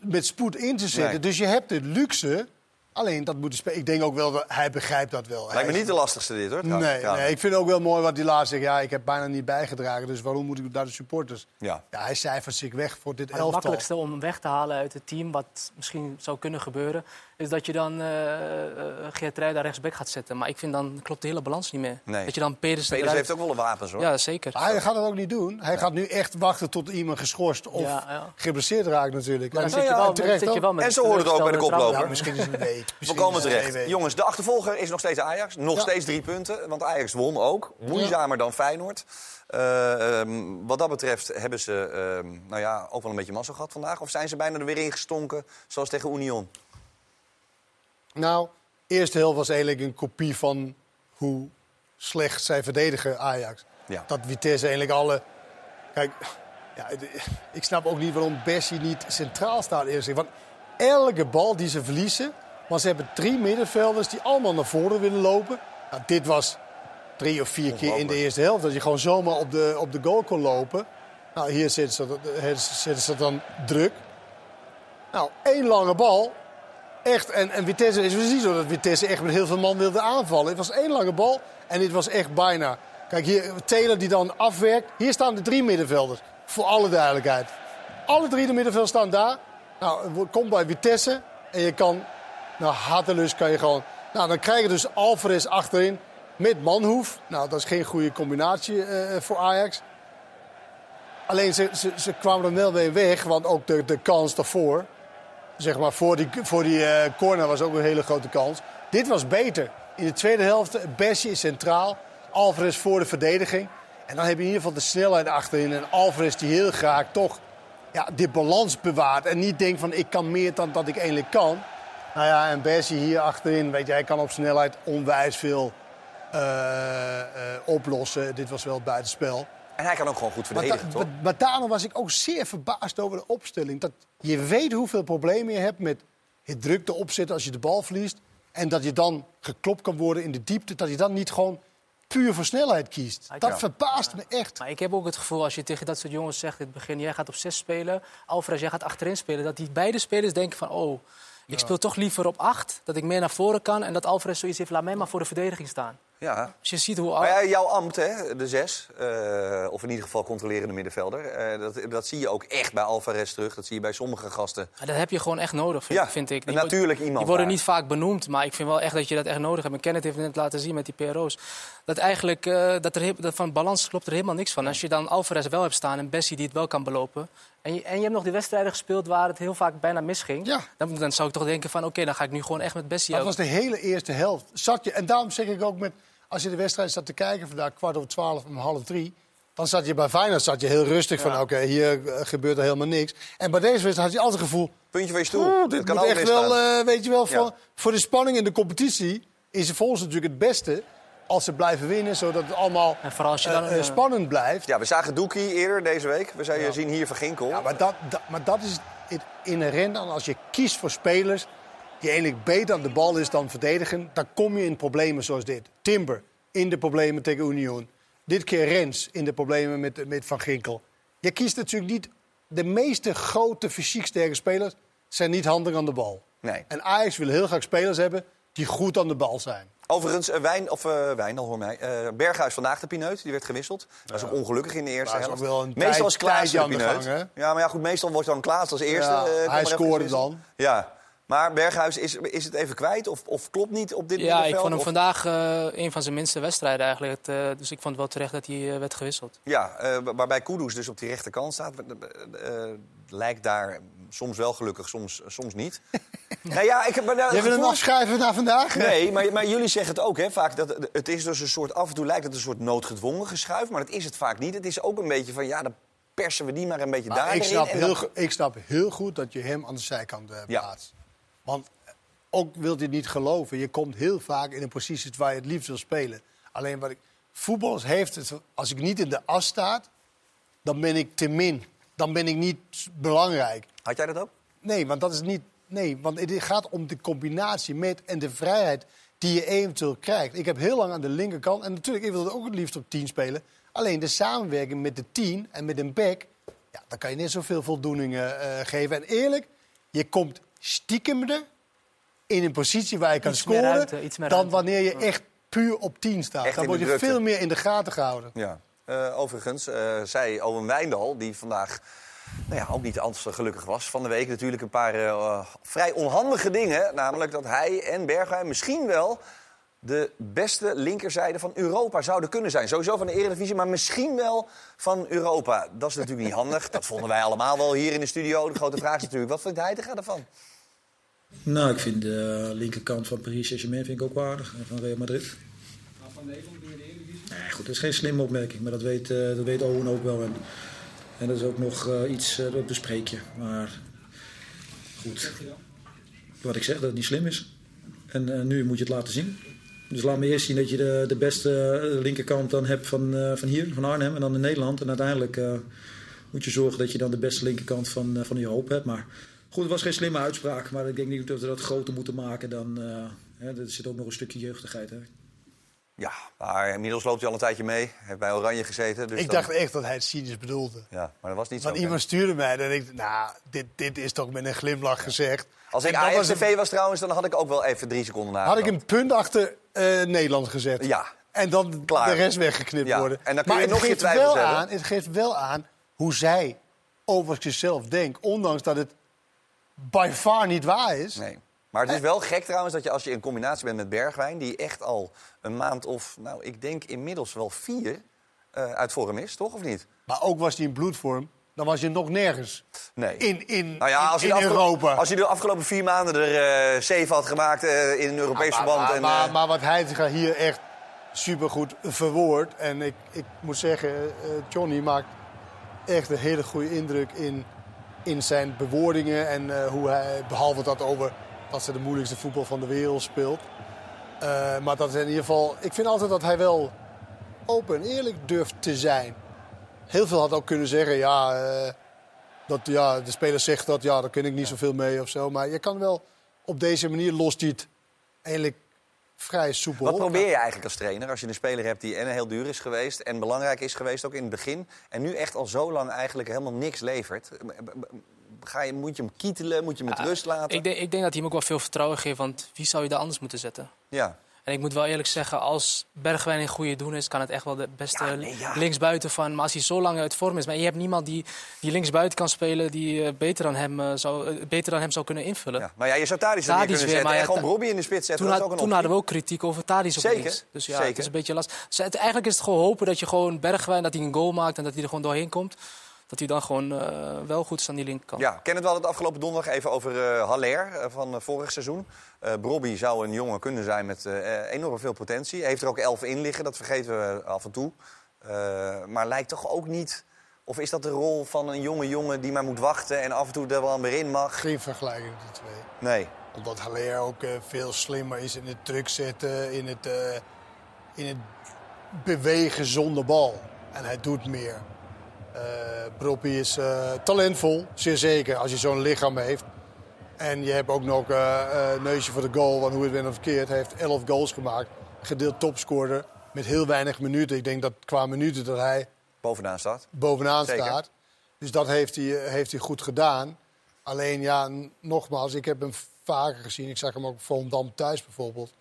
met spoed in te zetten. Nee. Dus je hebt de luxe. Alleen dat moet de Ik denk ook wel dat hij begrijpt dat wel. Lijkt Hij me is- niet de lastigste dit, hoor. Nee, Ja. nee, ik vind ook wel mooi wat hij laat zegt. Ja, ik heb bijna niet bijgedragen, dus waarom moet ik naar de supporters? Ja. Ja, hij cijfert zich weg voor dit Maar het elftal. makkelijkste om hem weg te halen uit het team, wat misschien zou kunnen gebeuren, is dat je dan uh, Geert Ruij daar rechtsback gaat zetten. Maar ik vind dan klopt de hele balans niet meer. Nee. Dat je dan Pedersen Peders eruit- heeft ook wel een wapens, hoor. Ja, zeker. Maar hij gaat dat ook niet doen. Hij gaat nu echt wachten tot iemand geschorst of Ja, ja. geblesseerd raakt natuurlijk. Maar dan En- zit je ja, wel, dan terecht zit je wel met En zo hoort het ook bij de koploper. Ja, misschien is het een week. Misschien Volkomen is het terecht. Jongens, de achtervolger is nog steeds Ajax. Nog Ja. steeds drie punten, want Ajax won ook. Moeizamer dan Feyenoord. Eh, ehm, wat dat betreft hebben ze ehm, nou ja, ook wel een beetje massa gehad vandaag. Of zijn ze bijna er weer ingestonken, zoals tegen Union? Nou, de eerste helft was eigenlijk een kopie van hoe slecht zij verdedigen Ajax. Ja. Dat Vitesse eigenlijk alle... Kijk, ja, ik snap ook niet waarom Bessie niet centraal staat eerst. Want elke bal die ze verliezen... Want ze hebben drie middenvelders die allemaal naar voren willen lopen. Nou, dit was drie of vier keer in de eerste helft. Dat je gewoon zomaar op de, op de goal kon lopen. Nou, hier zitten ze, dat- zitten ze dan druk. Nou, één lange bal. Echt, en, en Vitesse is precies zo dat Vitesse echt met heel veel man wilde aanvallen. Het was één lange bal en dit was echt bijna. Kijk, hier Taylor die dan afwerkt. Hier staan de drie middenvelders, voor alle duidelijkheid. Alle drie de middenvelders staan daar. Nou, kom bij Vitesse en je kan, nou, hartelus kan je gewoon... Nou, dan krijg je dus Alvarez achterin met Manhoef. Nou, dat is geen goede combinatie eh, voor Ajax. Alleen ze, ze, kwamen er wel weer weg, want ook de, de kans daarvoor zeg maar, voor die, voor die eh, corner was ook een hele grote kans. Dit was beter. In de tweede helft, Bessie is centraal. Alvarez voor de verdediging. En dan heb je in ieder geval de snelheid achterin. En Alvarez die heel graag toch ja, die balans bewaart. En niet denkt van ik kan meer dan dat ik eigenlijk kan. Nou ja, en Bessie hier achterin, weet je, hij kan op snelheid onwijs veel eh, eh, oplossen. Dit was wel buitenspel. En hij kan ook gewoon goed verdedigen, toch? maar, maar daarom was ik ook zeer verbaasd over de opstelling. Dat je weet hoeveel problemen je hebt met het drukte opzetten als je de bal verliest. En dat je dan geklopt kan worden in de diepte. Dat je dan niet gewoon puur voor snelheid kiest. Dat verbaast me echt. Maar ik heb ook het gevoel, als je tegen dat soort jongens zegt in het begin... jij gaat op zes spelen, Alvarez, jij gaat achterin spelen... dat die beide spelers denken van, oh, ik speel toch liever op acht... dat ik meer naar voren kan en dat Alvarez zoiets heeft... laat mij maar voor de verdediging staan. Ja. Je ziet hoe... Maar ja, jouw ambt, hè, de zes, eh, of in ieder geval controlerende middenvelder... eh, dat, dat zie je ook echt bij Alvarez terug. Dat zie je bij sommige gasten. Maar dat heb je gewoon echt nodig, vind, Ja, vind ik. een natuurlijk iemand Die worden daar. niet vaak benoemd, maar ik vind wel echt dat je dat echt nodig hebt. En Kenneth heeft het net laten zien met die PRO's. Dat eigenlijk, eh, dat er, dat van balans klopt er helemaal niks van. Als je dan Alvarez wel hebt staan en Bessie die het wel kan belopen... En je, en je hebt nog die wedstrijden gespeeld waar het heel vaak bijna misging... Ja. Dan, dan zou ik toch denken van, oké, dan ga ik nu gewoon echt met Bessie Dat ook. was de hele eerste helft. Zat je, en daarom zeg ik ook met... Als je de wedstrijd zat te kijken vandaag, kwart over twaalf om half drie... dan zat je bij Feyenoord zat je heel rustig van... oké, hier eh, gebeurt er helemaal niks. En bij deze wedstrijd had je altijd het gevoel... Puntje van je stoel. Dat dit kan moet ook echt wel, eh, weet je wel, voor, Ja. voor de spanning in de competitie is ons natuurlijk het beste als ze blijven winnen, zodat het allemaal En vooral als je dan... eh, eh, eh, spannend blijft. Ja, we zagen Doekie eerder deze week. We zijn, zien hier Van Ginkel. Ja, maar dat, dat, maar dat is het inherent aan als je kiest voor spelers die eigenlijk beter aan de bal is dan verdedigen, dan kom je in problemen zoals dit. Timber in de problemen tegen Union. Dit keer Rens in de problemen met, met Van Ginkel. Je kiest natuurlijk niet... De meeste grote fysiek sterke spelers zijn niet handig aan de bal. Nee. En Ajax wil heel graag spelers hebben die goed aan de bal zijn. Overigens, eh, Wijn, of eh Wijndal, hoor mij. eh, Berghuis vandaag de pineut, die werd gewisseld. Dat is ook ongelukkig in de eerste helft. meestal tijd- is Klaas tijdje de pineut. gang, ja, maar ja, goed, meestal wordt dan Klaas als eerste. Ja, eh, hij scoorde dan. Ja, maar Berghuis, is, is het even kwijt of, of klopt niet op dit Ja, ik vond hem Of- vandaag eh, een van zijn minste wedstrijden eigenlijk. Het, eh, dus ik vond het wel terecht dat hij werd gewisseld. Ja, eh, waarbij Kudus dus op die rechterkant staat. lijkt daar soms wel gelukkig, soms, soms niet. nou ja, ik heb maar, Je wil hem gevoel- afschrijven naar vandaag? Nee, maar, maar jullie zeggen het ook, hè, vaak. Dat, het is dus een soort, af en toe lijkt het een soort noodgedwongen geschuif, maar dat is het vaak niet. Het is ook een beetje van, ja, dan persen we die maar een beetje Maar daarin. ik, snap heel, dan- ik snap heel goed dat je hem aan de zijkant eh, Ja. plaatst. Want eh, ook wilt je het niet geloven, je komt heel vaak in een positie waar je het liefst wil spelen. Alleen wat ik. Voetballers heeft het. Als ik niet in de as sta, dan ben ik te min. Dan ben ik niet belangrijk. Had jij dat ook? Nee, want dat is niet. Nee, want het gaat om de combinatie met en de vrijheid die je eventueel krijgt. Ik heb heel lang aan de linkerkant. En natuurlijk, ik wilde ook het liefst op 10 spelen. Alleen de samenwerking met de 10 en met een back. Ja, dan kan je net zoveel voldoeningen eh, geven. En eerlijk, je komt stiekem in een positie waar je kan Iets scoren. ruimte, iets meer dan wanneer je echt puur op 10 staat. Echt dan word je veel meer in de gaten gehouden. Ja. Eh, overigens eh, zei Owen Wijndal, die vandaag nou ja, ook niet te gelukkig was. Van de week natuurlijk een paar eh, vrij onhandige dingen. Namelijk dat hij en Bergwijn misschien wel de beste linkerzijde van Europa zouden kunnen zijn. Sowieso van de Eredivisie, maar misschien wel van Europa. Dat is natuurlijk niet handig. Dat vonden wij allemaal wel hier in de studio. De grote vraag is natuurlijk, wat vindt Heitinga ervan? Nou, ik vind de linkerkant van Paris Saint-Germain vind ik ook waardig. En van Real Madrid. Nee, goed, dat is geen slimme opmerking. Maar dat weet, eh, dat weet Owen ook wel. En, en dat is ook nog eh, iets, eh, dat bespreek je. Maar goed, wat ik zeg, dat het niet slim is. En nu moet je het laten zien. Dus laat me eerst zien dat je de, de beste linkerkant dan hebt van, van hier, van Arnhem en dan in Nederland. En uiteindelijk moet je zorgen dat je dan de beste linkerkant van, van Europa hebt. Maar goed, het was geen slimme uitspraak. Maar ik denk niet dat we dat groter moeten maken dan... eh, hè, er zit ook nog een stukje jeugdigheid. Hè. Ja, maar inmiddels loopt hij al een tijdje mee. Heeft bij Oranje gezeten. Dus ik dan- dacht echt dat hij het cynisch bedoelde. Ja, maar dat was niet zo. Want iemand stuurde mij en ik nou, dit, dit is toch met een glimlach gezegd. Als ik dat was was trouwens, dan had ik ook wel even drie seconden na. Had ik een punt achter eh, Nederland gezet. Ja. En dan Klaar. de rest weggeknipt Ja. worden. En dan kun maar je het nog je geeft twijfels wel hebben. aan, Het geeft wel aan hoe zij over zichzelf denkt. Ondanks dat het by far niet waar is. Nee. Maar het is wel gek trouwens dat je als je in combinatie bent met Bergwijn... die echt al een maand of, nou, ik denk inmiddels wel vier eh, uit vorm is, toch? Of niet? Maar ook was hij in bloedvorm, dan was je nog nergens. Nee. In, in, Nou ja, als in, in Europa. als je de afgelopen vier maanden er eh, zeven had gemaakt eh, in een Europees maar, verband... maar, en, maar, eh, maar wat hij hier echt supergoed verwoord. En ik, ik moet zeggen, eh, Johnny maakt echt een hele goede indruk in, in zijn bewoordingen. En eh, hoe hij, behalve dat over dat ze de moeilijkste voetbal van de wereld speelt. Eh, maar dat is in ieder geval, ik vind altijd dat hij wel open en eerlijk durft te zijn. Heel veel had ook kunnen zeggen, ja, eh, dat, ja de speler zegt dat, ja, daar ken ik niet zoveel mee of zo. Maar je kan wel op deze manier lost hij het eigenlijk vrij soepel. Wat probeer je eigenlijk als trainer als je een speler hebt die en heel duur is geweest... en belangrijk is geweest ook in het begin... en nu echt al zo lang eigenlijk helemaal niks levert? Ga je, moet je hem kietelen? Moet je hem met rust laten? Ik denk, ik denk dat hij hem ook wel veel vertrouwen geeft, want wie zou je daar anders moeten zetten? Ja. En ik moet wel eerlijk zeggen, als Bergwijn in goede doen is, kan het echt wel de beste Ja, nee, ja. linksbuiten van. Maar als hij zo lang uit vorm is, maar je hebt niemand die, die linksbuiten kan spelen, die eh, beter, dan hem, eh, zou, eh, beter dan hem zou kunnen invullen. Ja. Maar ja, je zou Tadic kunnen weer, zetten maar en ja, gewoon Robbie in de spits zetten. Toen, had- ook een toen hadden we ook kritiek over Tadic op Zeker, links. Dus ja, zeker. het is een beetje lastig. Dus eigenlijk is het gewoon hopen dat je gewoon Bergwijn, dat hij een goal maakt en dat hij er gewoon doorheen komt. Dat hij dan gewoon eh, wel goed is aan die linkerkant. Ja, ken het wel het afgelopen donderdag even over eh Haller eh, van vorig seizoen. Eh Brobby zou een jongen kunnen zijn met eh, enorm veel potentie. Heeft er ook elf in liggen, dat vergeten we af en toe. Eh, maar lijkt toch ook niet... Of is dat de rol van een jonge jongen die maar moet wachten... en af en toe er wel weer in mag? Geen vergelijking tussen de twee. Nee. Omdat Haller ook veel slimmer is in het druk zetten, in het, eh, in het bewegen zonder bal. En hij doet meer. Broppy is eh, talentvol, zeer zeker, als je zo'n lichaam heeft. En je hebt ook nog eh eh, neusje voor de goal, want hoe het bent of verkeerd. Hij heeft 11 goals gemaakt, gedeeld topscorer met heel weinig minuten. Ik denk dat qua minuten dat hij Bovenaan staat. bovenaan Zeker. staat. Dus dat heeft hij, heeft hij goed gedaan. Alleen ja, nogmaals, ik heb hem vaker gezien. Ik zag hem ook voor Volendam thuis bijvoorbeeld.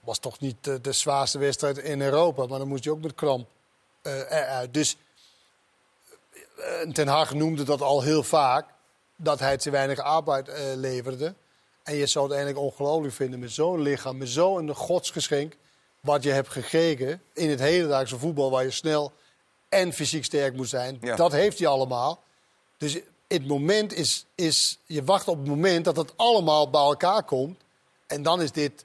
Was toch niet de, de zwaarste wedstrijd in Europa. Maar dan moest hij ook met kramp eruit. Dus Ten Hag noemde dat al heel vaak. Dat hij te weinig arbeid eh, leverde. En je zou het eigenlijk ongelooflijk vinden met zo'n lichaam. Met zo'n godsgeschenk. Wat je hebt gekregen in het hedendaagse voetbal. Waar je snel en fysiek sterk moet zijn. Ja. Dat heeft hij allemaal. Dus het moment is, is, je wacht op het moment dat het allemaal bij elkaar komt. En dan is dit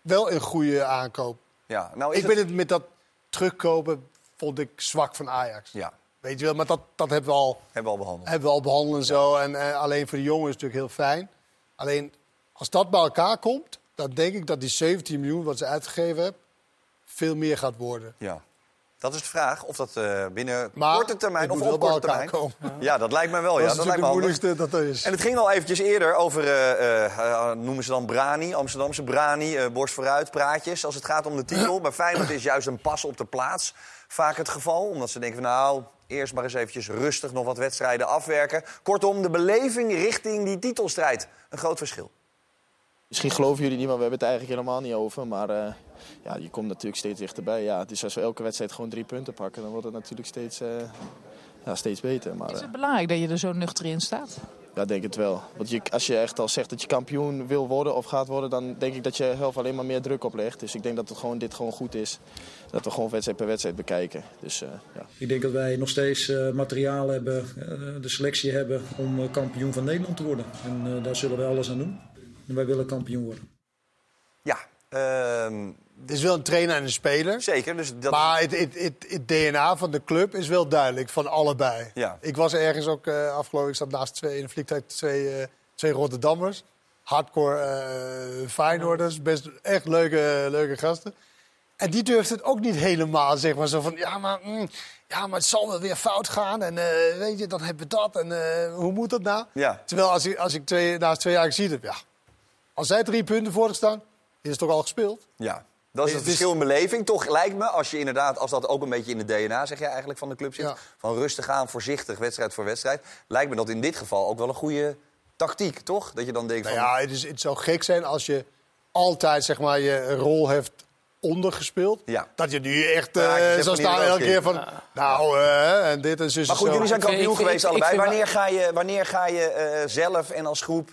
wel een goede aankoop. Ja, nou Ik ben het met dat terugkopen, vond ik zwak van Ajax. Ja, Weet je wel, maar dat, dat hebben we al, hebben we al behandeld. hebben we al behandeld en zo. En eh, alleen voor de jongen is het natuurlijk heel fijn. Alleen Als dat bij elkaar komt, dan denk ik dat die 17 miljoen wat ze uitgegeven hebben... veel meer gaat worden. Ja. Dat is de vraag of dat eh, binnen Maar korte termijn of op korte termijn. komen. Ja, dat lijkt mij wel. dat ja, dat lijkt me het moeilijkste dat er is. En het ging al eventjes eerder over, eh, eh, noemen ze dan Brani, Amsterdamse Brani, borst vooruit, praatjes. Als het gaat om de titel. Bij Feyenoord is juist een pas op de plaats vaak het geval. Omdat ze denken van nou, eerst maar eens eventjes rustig nog wat wedstrijden afwerken. Kortom, de beleving richting die titelstrijd. Een groot verschil. Misschien geloven jullie niet, maar we hebben het eigenlijk helemaal niet over. Maar eh, ja, je komt natuurlijk steeds dichterbij. Ja, dus als we elke wedstrijd gewoon drie punten pakken, dan wordt het natuurlijk steeds, eh, ja, steeds beter. Maar, Is eh, het belangrijk dat je er zo nuchter in staat? ja, ik denk het wel. Want je, als je echt al zegt dat je kampioen wil worden of gaat worden, dan denk ik dat je zelf alleen maar meer druk oplegt. Dus ik denk dat het gewoon, dit gewoon goed is. Dat we gewoon wedstrijd per wedstrijd bekijken. Dus eh, ja. Ik denk dat wij nog steeds eh, materiaal hebben, eh, de selectie hebben om eh, kampioen van Nederland te worden. En eh, daar zullen wij alles aan doen. En wij willen kampioen worden. Ja, ehm, Het is wel een trainer en een speler. zeker. Dus dat... Maar het, het, het, het DNA van de club is wel duidelijk, van allebei. Ja. Ik was ergens ook eh, afgelopen, ik zat naast twee, in een vliegtuig twee, eh, twee Rotterdammers. Hardcore eh Feyenoorders, best echt leuke, leuke gasten. En die durfde het ook niet helemaal, zeg maar. Zo van, ja maar, mm, ja, maar het zal wel weer fout gaan. En eh, weet je, dan hebben we dat. En eh, hoe moet dat nou? Ja. Terwijl als ik, als ik twee, naast twee jaar zie, ja, als zij drie punten voor staan, is het toch al gespeeld? Ja, dat is het verschil in beleving. Toch lijkt me, als je inderdaad, als dat ook een beetje in het DNA, zeg jij eigenlijk, van de club zit. Ja. Van rustig aan, voorzichtig, wedstrijd voor wedstrijd. Lijkt me dat in dit geval ook wel een goede tactiek, toch? Dat je dan denkt Nou van... ja, het, is, het zou gek zijn als je altijd zeg maar, je rol heeft ondergespeeld. Ja. Dat je nu echt Ja, je eh staan elke keer van... Nou, eh, en dit en zus Maar goed, zo. jullie zijn kampioen ik geweest ik- ik allebei. wanneer ga je, wanneer ga je eh, zelf en als groep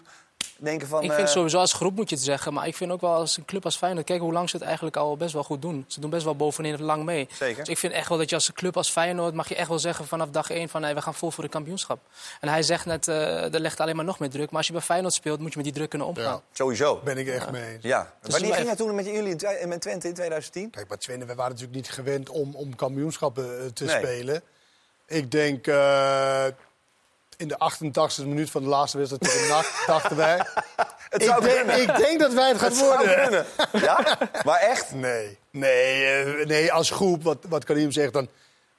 denken van... Ik vind eh, sowieso als groep moet je het zeggen. Maar ik vind ook wel als een club als Feyenoord... Kijk hoe lang ze het eigenlijk al best wel goed doen. Ze doen best wel bovenin lang mee. Zeker. Dus ik vind echt wel dat je als een club als Feyenoord... mag je echt wel zeggen vanaf dag één van... Nee, we gaan vol voor de kampioenschap. En hij zegt net, eh er legt alleen maar nog meer druk. Maar als je bij Feyenoord speelt, moet je met die druk kunnen omgaan. Ja, Sowieso. ben ik echt mee eens. Ja. Wanneer wel ging dat toen met jullie in met Twente in 2010? Kijk, bij Twente, we waren natuurlijk niet gewend om, om kampioenschappen eh, te Nee. spelen. Ik denk eh, in de 88e minuut van de laatste wedstrijd tegen NAC dachten wij... Het ik, zou denk, kunnen. ik denk dat wij het gaan Het zou worden. kunnen. Ja? Maar echt? Nee, nee, eh, nee als groep, wat, wat Karim zegt, dan,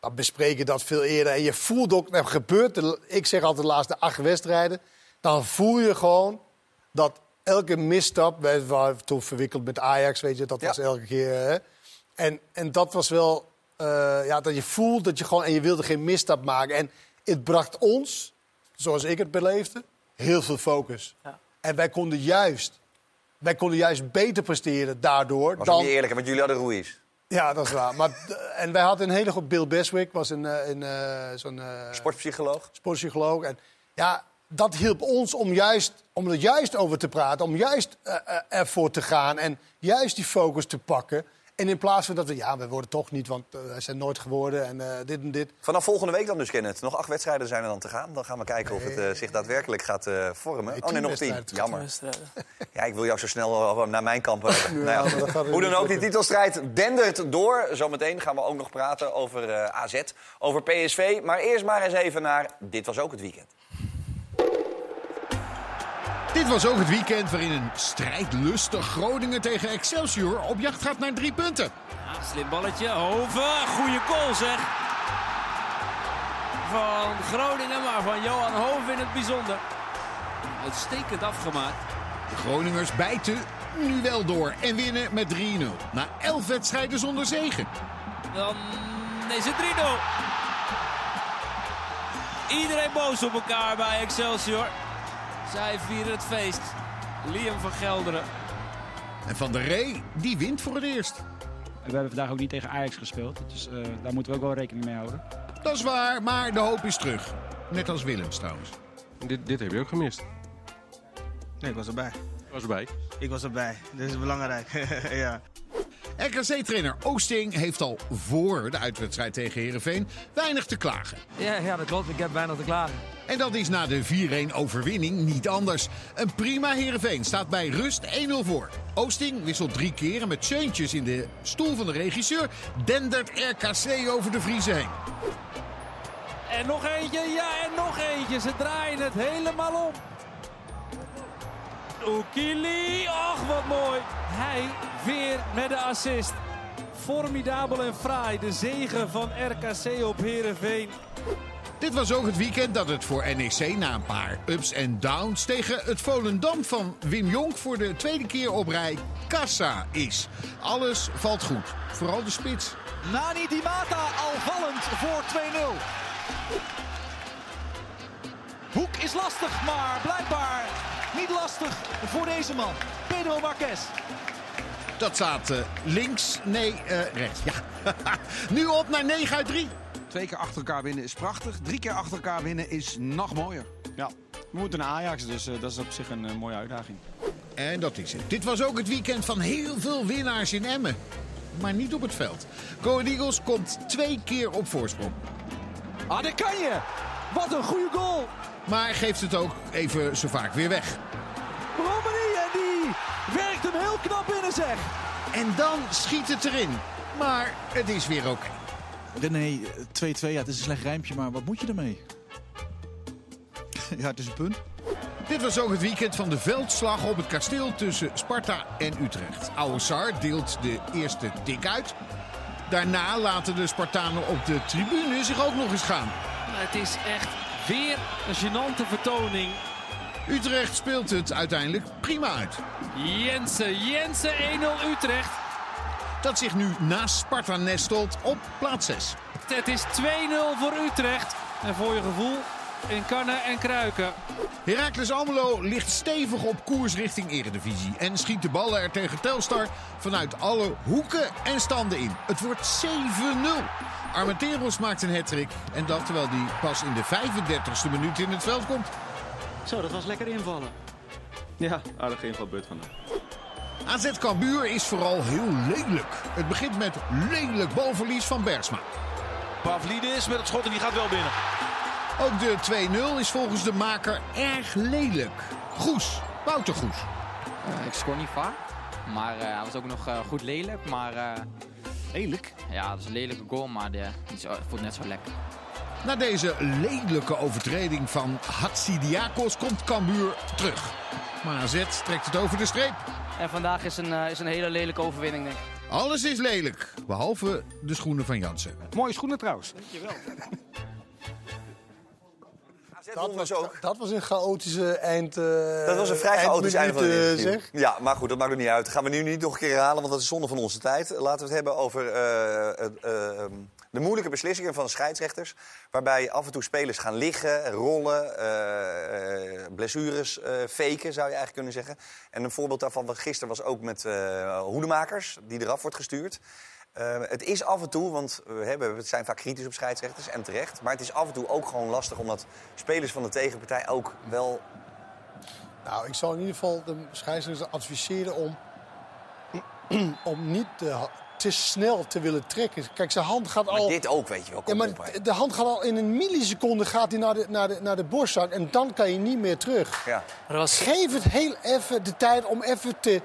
dan bespreek je dat veel eerder. En je voelt ook, nou, gebeurt ik zeg altijd de laatste acht wedstrijden, dan voel je gewoon dat elke misstap, wij waren toen verwikkeld met Ajax, weet je, dat Ja. was elke keer. Hè? En, en dat was wel, eh, ja, dat je voelt dat je gewoon, en je wilde geen misstap maken. En het bracht ons, zoals ik het beleefde, heel veel focus. Ja. En wij konden juist, wij konden juist beter presteren daardoor. Was dan, niet eerlijk, want jullie hadden Ruiz. ja, dat is waar. Maar, eh, en wij hadden een hele goed... Bill Beswick was een, eh, een, eh, zo'n eh, Sportpsycholoog. sportpsycholoog. En ja, dat hielp ons om, juist, om er juist over te praten. Om juist ervoor te gaan en juist die focus te pakken. En in plaats van dat we... Ja, we worden toch niet, want eh, wij zijn nooit geworden. En eh, dit en dit. Vanaf volgende week dan dus, Kenneth. Nog acht wedstrijden zijn er dan te gaan. Dan gaan we kijken of het eh, zich daadwerkelijk gaat eh, vormen. Nee, oh nee, nog tien. Jammer. Ja, ik wil jou zo snel naar mijn kamp hebben. Nou ja, weer Hoe dan ook, die titelstrijd dendert door. Zometeen gaan we ook nog praten over eh, AZ, over PSV. Maar eerst maar eens even naar Dit Was Ook Het Weekend. Dit was ook het weekend waarin een strijdlustig Groningen tegen Excelsior op jacht gaat naar drie punten. Ja, slim balletje. Hoven. Goede goal zeg. Van Groningen, maar van Johan Hoven in het bijzonder. Uitstekend afgemaakt. De Groningers bijten nu wel door en winnen met 3-0. Na 11 wedstrijden zonder zegen. Dan is het 3-0. Iedereen boos op elkaar bij Excelsior. Zij vieren het feest. Liam van Gelderen. En Van der Rey, die wint voor het eerst. We hebben vandaag ook niet tegen Ajax gespeeld. Dus eh, daar moeten we ook wel rekening mee houden. Dat is waar, maar de hoop is terug. Net als Willems trouwens. Dit, dit heb je ook gemist. Nee, ik was erbij. Was erbij. Ik was erbij. Dit is belangrijk. ja. RKC-trainer Oosting heeft al voor de uitwedstrijd tegen Herenveen weinig te klagen. Ja, ja, dat klopt. Ik heb bijna te klagen. En dat is na de 4-1 overwinning niet anders. Een prima Herenveen staat bij rust 1-0 voor. Oosting wisselt drie keer en met Seuntjes in de stoel van de regisseur dendert RKC over de Vriezen heen. En nog eentje, ja, en nog eentje. Ze draaien het helemaal om. Oekili. Och, wat mooi. Hij weer met de assist. Formidabel en fraai. De zegen van RKC op Heerenveen. Dit was ook het weekend dat het voor NEC na een paar ups en downs tegen het Volendam van Wim Jonk voor de tweede keer op rij kassa is. Alles valt goed, vooral de spits. Nani Di Mata al vallend voor 2-0. Hoek is lastig, maar blijkbaar niet lastig voor deze man. Pedro Marquez. Dat staat eh, links, nee, eh, rechts. Ja. nu op naar 9 uit 3. Twee keer achter elkaar winnen is prachtig. Drie keer achter elkaar winnen is nog mooier. Ja, we moeten naar Ajax, dus eh, dat is op zich een mooie uitdaging. En dat is het. Dit was ook het weekend van heel veel winnaars in Emmen. Maar niet op het veld. Go Eagles komt twee keer op voorsprong. Ah, dat kan je! Wat een goede goal! Maar geeft het ook even zo vaak weer weg. Romani en die werkt hem heel knap binnen zeg. En dan schiet het erin. Maar het is weer oké. René, 2-2, ja, het is een slecht rijmpje, maar wat moet je ermee? ja, het is een punt. Dit was ook het weekend van de veldslag op het kasteel tussen Sparta en Utrecht. Oude Sar deelt de eerste tik uit. Daarna laten de Spartanen op de tribune zich ook nog eens gaan. Het is echt weer een gênante vertoning. Utrecht speelt het uiteindelijk prima uit. Jensen, Jensen 1-0 Utrecht. Dat zich nu naast Sparta nestelt op plaats 6. Het is 2-0 voor Utrecht. En voor je gevoel in kannen en kruiken. Heracles Almelo ligt stevig op koers richting Eredivisie. En schiet de ballen er tegen Telstar vanuit alle hoeken en standen in. Het wordt 7-0. Armenteros maakt een hattrick. En dat terwijl hij pas in de 35e minuut in het veld komt. Zo, dat was lekker invallen. Ja, aardig inval beurt vandaag. AZ Cambuur is vooral heel lelijk. Het begint met lelijk balverlies van Bergsma. Pavlidis met het schot en die gaat wel binnen. Ook de 2-0 is volgens de maker erg lelijk. Goes, Wouter Goes. ik scoor niet vaak, maar eh, hij was ook nog eh, goed lelijk. Maar, eh, lelijk? Ja, dat is een lelijke goal, maar de, die is- voelt net zo lekker. Na deze lelijke overtreding van Hatsidiakos komt Cambuur terug. Maar AZ trekt het over de streep. En vandaag is een, eh, is een hele lelijke overwinning, denk ik. Alles is lelijk, behalve de schoenen van Jansen. Mooie schoenen trouwens. Dat was, dat was een chaotische eind. eh, Dat was een vrij chaotisch einde van interview. zeg. Ja, maar goed, dat maakt ook niet uit. Dat gaan we nu niet nog een keer herhalen, want dat is zonde van onze tijd. Laten we het hebben over eh, eh, ehm, de moeilijke beslissingen van scheidsrechters. Waarbij af en toe spelers gaan liggen, rollen, eh, eh, blessures eh, faken, zou je eigenlijk kunnen zeggen. En een voorbeeld daarvan was gisteren was ook met hoedemakers, die eraf wordt gestuurd. Het is af en toe, want we, hebben, we zijn vaak kritisch op scheidsrechters en terecht. Maar het is af en toe ook gewoon lastig, omdat spelers van de tegenpartij ook wel Nou, ik zou in ieder geval de scheidsrechter adviseren om, om niet te, te snel te willen trekken. Kijk, zijn hand gaat Maar al... dit ook, weet je wel. Ja, maar op, de hand gaat al in een milliseconde gaat hij naar, de, naar, de, naar de borstzak en dan kan je niet meer terug. Ja. Geef het heel even de tijd om even te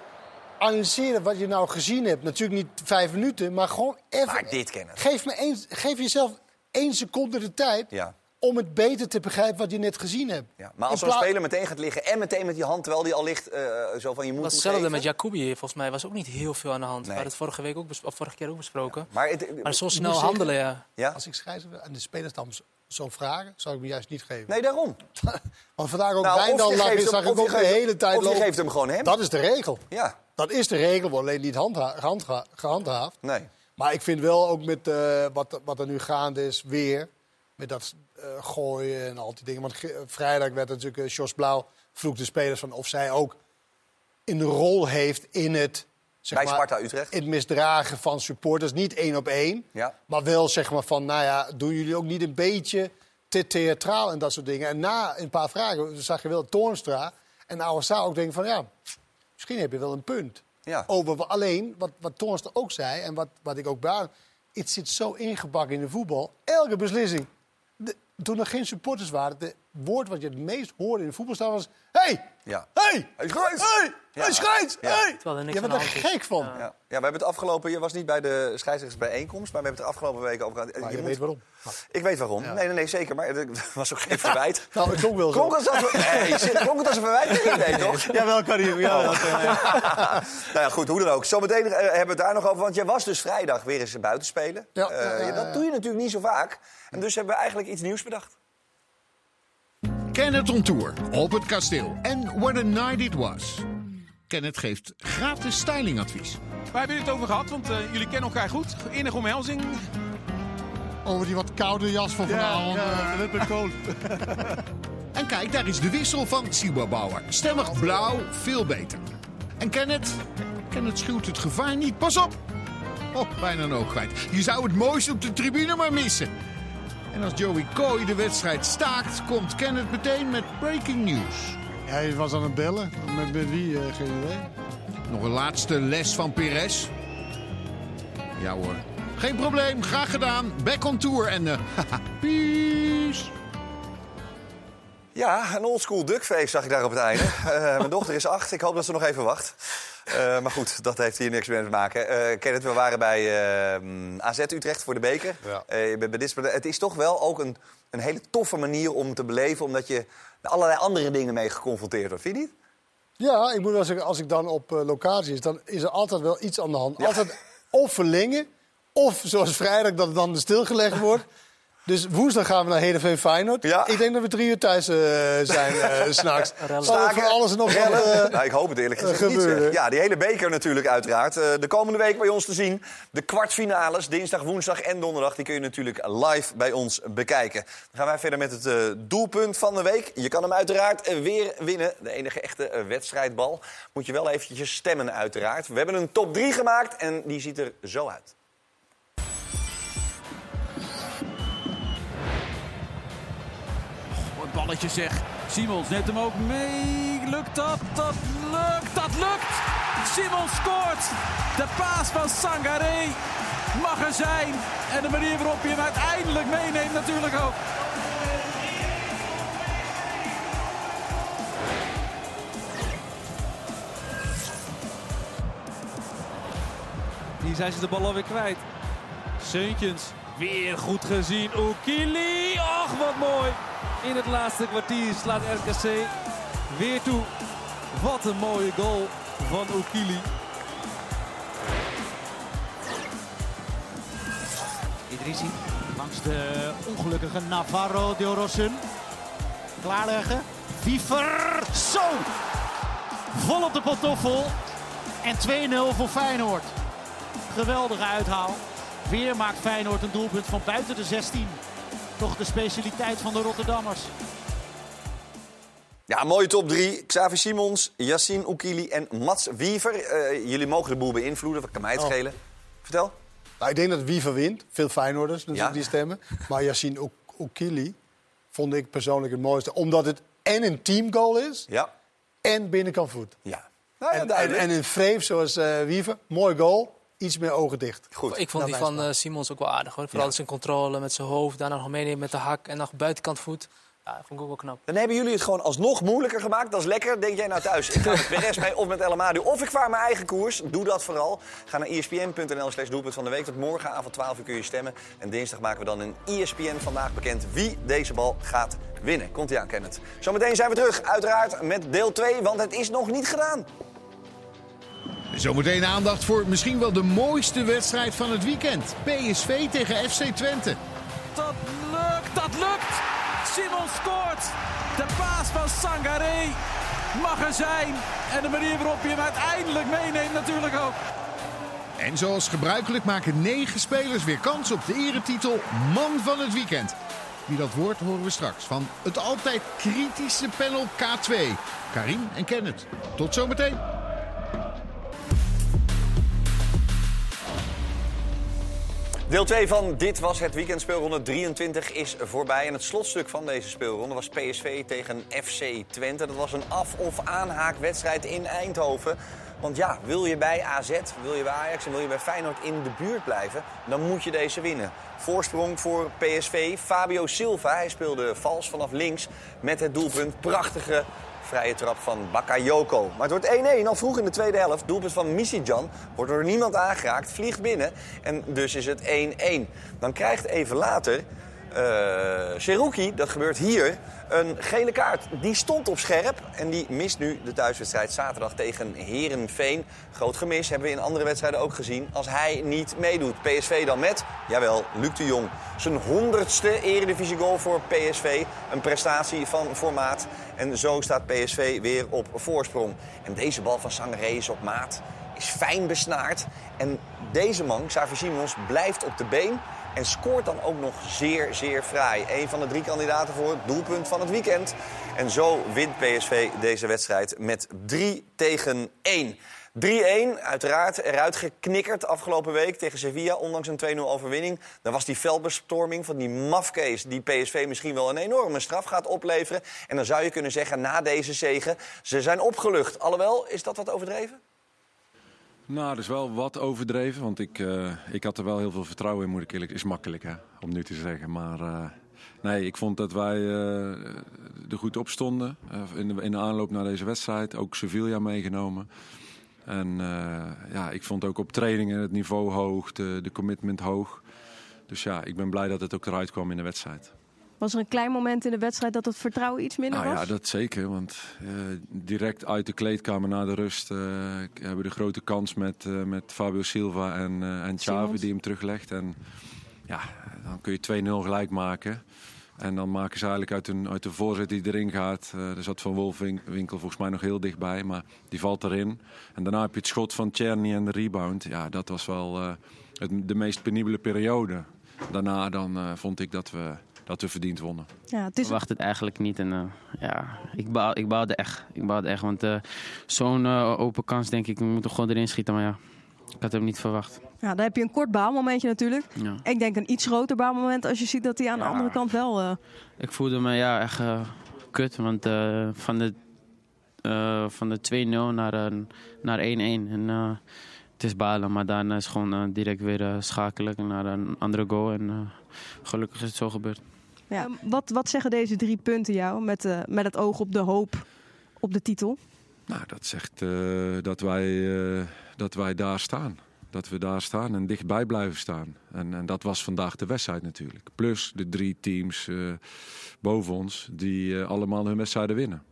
analyseren wat je nou gezien hebt. Natuurlijk niet vijf minuten, maar gewoon even... Maar dit kennen. Geef, me één, geef jezelf één seconde de tijd Ja. Om het beter te begrijpen wat je net gezien hebt. Ja, maar als zo'n speler meteen gaat liggen en meteen met die hand, terwijl die al ligt, eh, zo van je moet hetzelfde met Jacobi. Volgens mij was ook niet heel veel aan de hand. We hadden het vorige, week ook of vorige keer ook besproken. Maar, het, maar zo snel handelen, ja. Als ik scheidsrechter en de spelers dan zo- vragen, zou ik me juist niet geven. Nee, daarom. Want vandaag ook Nou, Wijndal lag, zag ik ook de hele tijd of je lopen. geeft hem gewoon hem. Dat is de regel. Ja. Dat is de regel, wordt alleen niet handha handha- gehandhaafd. Nee. Maar ik vind wel ook met eh, wat, wat er nu gaande is, weer... met dat eh, gooien en al die dingen. Want vrijdag werd natuurlijk uh, Jos Blauw vroeg de spelers van of zij ook een rol heeft in het... Zeg Bij maar, Sparta Utrecht. het misdragen van supporters. Niet één op één. Ja. Maar wel zeg maar van, nou ja, doen jullie ook niet een beetje te theatraal en dat soort dingen. En na een paar vragen zag je wel Toornstra en Ouassa ook denken van, ja, misschien heb je wel een punt. Ja. Over alleen, wat, wat Toornstra ook zei en wat, wat ik ook bij het zit zo ingebakken in de voetbal. Elke beslissing, toen er geen supporters waren, de woord wat je het meest hoorde in de voetbalstad was... Hey! Ja. Hey! Hij scheids! Hey! Ja. Hij scheids! Ja. Hey! Terwijl er niks Je bent er gek van. Ja. ja, we hebben het afgelopen... Je was niet bij de scheidsrechtersbijeenkomst, maar we hebben het de afgelopen weken over. Maar je moet- weet waarom. Ik weet waarom. Nee, nee, nee, zeker. Maar er was ook geen verwijt. Nou, het klonk wel zo. Klonk het als een, nee, klonk het als een verwijt? Nee, toch? Jawel, Karim. Jawel. nou ja, goed, hoe dan ook. Zometeen eh, hebben we het daar nog over. Want jij was dus vrijdag weer eens buiten spelen. Ja, Eh, ja, ja, ja, dat ja. doe je natuurlijk niet zo vaak. En dus hebben we eigenlijk iets nieuws bedacht. Kenneth on tour op het kasteel. En what a night it was. Kenneth geeft gratis stylingadvies. Waar hebben jullie het over gehad? Want eh, jullie kennen elkaar goed. Enige omhelzing. Over die wat koude jas van vanavond. ja, dat ben koud. En kijk, daar is de wissel van Bauer. Stemmig blauw, veel beter. En Kenneth? Kenneth schuwt het gevaar niet. Pas op! Oh, bijna een oog kwijt. Je zou het mooiste op de tribune maar missen. En als Joey Coy de wedstrijd staakt, komt Kenneth meteen met breaking news. Hij was aan het bellen. Met, met wie? eh, geen idee. Nog een laatste les van Perez. Ja hoor. Geen probleem, graag gedaan. Back on tour en eh haha, peace. Ja, een oldschool duckface zag ik daar op het einde. Eh, mijn dochter is acht. Ik hoop dat ze nog even wacht. Eh, maar goed, dat heeft hier niks mee te maken. Eh Kenneth, we waren bij eh, AZ Utrecht voor de beker. Ja. Eh, je bent bij dit, het is toch wel ook een, een hele toffe manier om te beleven... omdat je er allerlei andere dingen mee geconfronteerd wordt. Vind je niet? Ja, ik moet wel zeggen, als ik dan op locatie is, dan is er altijd wel iets aan de hand. Altijd of verlengen, of zoals vrijdag dat het dan stilgelegd wordt. Dus woensdag gaan we naar Heerenveen Feyenoord. Ja. Ik denk dat we drie uur thuis eh, zijn eh, s'nachts. Zal er van alles en nog wat eh, nou, ik hoop het eerlijk gezegd niet. zeg. Ja, die hele beker natuurlijk uiteraard. Eh, de komende week bij ons te zien. De kwartfinales, dinsdag, woensdag en donderdag... die kun je natuurlijk live bij ons bekijken. Dan gaan wij verder met het eh, doelpunt van de week. Je kan hem uiteraard weer winnen. De enige echte wedstrijdbal. Moet je wel eventjes stemmen uiteraard. We hebben een top 3 gemaakt en die ziet er zo uit. Wat balletje zeg. Simons neemt hem ook mee. Lukt dat? Dat lukt. Dat lukt. Simons scoort. De paas van Sangaré mag er zijn. En de manier waarop je hem uiteindelijk meeneemt natuurlijk ook. Hier zijn ze de bal alweer kwijt. Seuntjens, weer goed gezien. Oekili, och wat mooi. In het laatste kwartier slaat RKC weer toe. Wat een mooie goal van Oekili. Idrissi langs de ongelukkige Navarro de Orosun. Klaarleggen. Wiever. Zo! Vol op de pantoffel. En 2-0 voor Feyenoord. Geweldige uithaal. Weer maakt Feyenoord een doelpunt van buiten de 16. Toch de specialiteit van de Rotterdammers. Ja, mooie top 3. Xavi Simons, Yassine Oekili en Mats Wiever. Eh, jullie mogen de boel beïnvloeden, wat kan mij het Oh. schelen? Vertel. Nou, ik denk dat Wiever wint. Veel Feyenoorders natuurlijk Ja. die stemmen. Maar Yassine Oekili vond ik persoonlijk het mooiste. Omdat het en een teamgoal is Ja. en binnenkant voet. Ja. Nou ja, en, en, een vreef zoals eh Wiever. Mooi goal. Iets meer ogen dicht. Goed. Ik vond die van eh, Simons ook wel aardig hoor. Vooral Ja. zijn controle met zijn hoofd, daarna nog meenemen met de hak en nog buitenkant voet. Ja, dat vond ik ook wel knap. Dan hebben jullie het gewoon alsnog moeilijker gemaakt. Dat is lekker. Denk jij nou thuis, ik ga met Perez mee of met El Amadi of ik vaar mijn eigen koers. Doe dat vooral. Ga naar espn.nl slash doelpunt van de week. Tot morgenavond 12 uur kun je stemmen. En dinsdag maken we dan een ESPN vandaag bekend wie deze bal gaat winnen. Komt ie aan, Kenneth. Zometeen zijn we terug, uiteraard met deel 2, want het is nog niet gedaan. Zometeen aandacht voor misschien wel de mooiste wedstrijd van het weekend. PSV tegen FC Twente. Dat lukt, dat lukt. Simons scoort. De paas van Sangaré mag er zijn. En de manier waarop je hem uiteindelijk meeneemt natuurlijk ook. En zoals gebruikelijk maken negen spelers weer kans op de eretitel Man van het Weekend. Wie dat wordt horen we straks van het altijd kritische panel K2. Karim en Kenneth. Tot zometeen. Deel 2 van Dit Was Het Weekend speelronde 23 is voorbij. En het slotstuk van deze speelronde was PSV tegen FC Twente. Dat was een af- of aanhaakwedstrijd in Eindhoven. Want ja, wil je bij AZ, wil je bij Ajax en wil je bij Feyenoord in de buurt blijven... dan moet je deze winnen. Voorsprong voor PSV. Fabio Silva, hij speelde vals vanaf links met het doelpunt. Prachtige vrije trap van Bakayoko. Maar het wordt 1-1 al vroeg in de tweede helft. Doelpunt van Misijan wordt door niemand aangeraakt, vliegt binnen. En dus is het 1-1. Dan krijgt even later eh Seruki, dat gebeurt hier, een gele kaart. Die stond op scherp en die mist nu de thuiswedstrijd zaterdag tegen Herenveen. Groot gemis hebben we in andere wedstrijden ook gezien als hij niet meedoet. PSV dan met, jawel, Luc de Jong. Zijn honderdste eredivisie-goal voor PSV. Een prestatie van formaat. En zo staat PSV weer op voorsprong. En deze bal van Sangaré is op maat, is fijn besnaard. En deze man, Xavi Simons, blijft op de been. En scoort dan ook nog zeer, zeer fraai. Een van de drie kandidaten voor het doelpunt van het weekend. En zo wint PSV deze wedstrijd met 3 tegen 1. 3-1, uiteraard eruit geknikkerd afgelopen week tegen Sevilla, ondanks een 2-0 overwinning. Dan was die veldbestorming van die mafkees die PSV misschien wel een enorme straf gaat opleveren. En dan zou je kunnen zeggen, na deze zegen, ze zijn opgelucht. Alhoewel, is dat wat overdreven? Nou, dat is wel wat overdreven, want ik, eh, ik had er wel heel veel vertrouwen in, moet ik eerlijk Is makkelijk, hè, om nu te zeggen. Maar eh, nee, ik vond dat wij eh, er goed op stonden in, de, in de aanloop naar deze wedstrijd. Ook Sevilla meegenomen. En ja, ik vond ook op trainingen het niveau hoog, de, de commitment hoog. Dus ja, ik ben blij dat het ook eruit kwam in de wedstrijd. Was er een klein moment in de wedstrijd dat het vertrouwen iets minder Nou was? ja, dat zeker. Want eh, direct uit de kleedkamer na de rust eh, hebben we de grote kans met, eh, met Fabio Silva en, en Xavi die hem teruglegt. En ja, dan kun je 2-0 gelijk maken. En dan maken ze eigenlijk uit een, uit de voorzet die erin gaat. eh, er zat Van Wolfwinkel volgens mij nog heel dichtbij, maar die valt erin. En daarna heb je het schot van Czerny en de rebound. Ja, dat was wel het, de meest penibele periode. Daarna dan vond ik dat we, dat we verdiend wonnen. Ja, het Ik verwacht het eigenlijk niet. En, eh, ja, ik, bouw, ik bouwde echt. Ik bouwde echt. Want eh, zo'n eh, open kans, denk ik, we moeten gewoon erin schieten. Maar ja, ik had hem niet verwacht. Ja, dan heb je een kort baalmomentje natuurlijk. Ja. Ik denk een iets groter baalmoment als je ziet dat hij aan de andere kant wel... eh, Ik voelde me ja, echt kut. Want eh, van de, eh, van de 2-0 naar, naar 1-1. En eh, het is balen, maar daarna is gewoon eh, direct weer eh, schakelen naar een andere goal. En eh, gelukkig is het zo gebeurd. ja. wat, wat zeggen deze drie punten jou met, eh, met het oog op de hoop op de titel? Nou, dat zegt eh, dat, wij, eh, dat wij daar staan. Dat we daar staan en dichtbij blijven staan. En, en dat was vandaag de wedstrijd natuurlijk. Plus de drie teams eh, boven ons die allemaal hun wedstrijden winnen.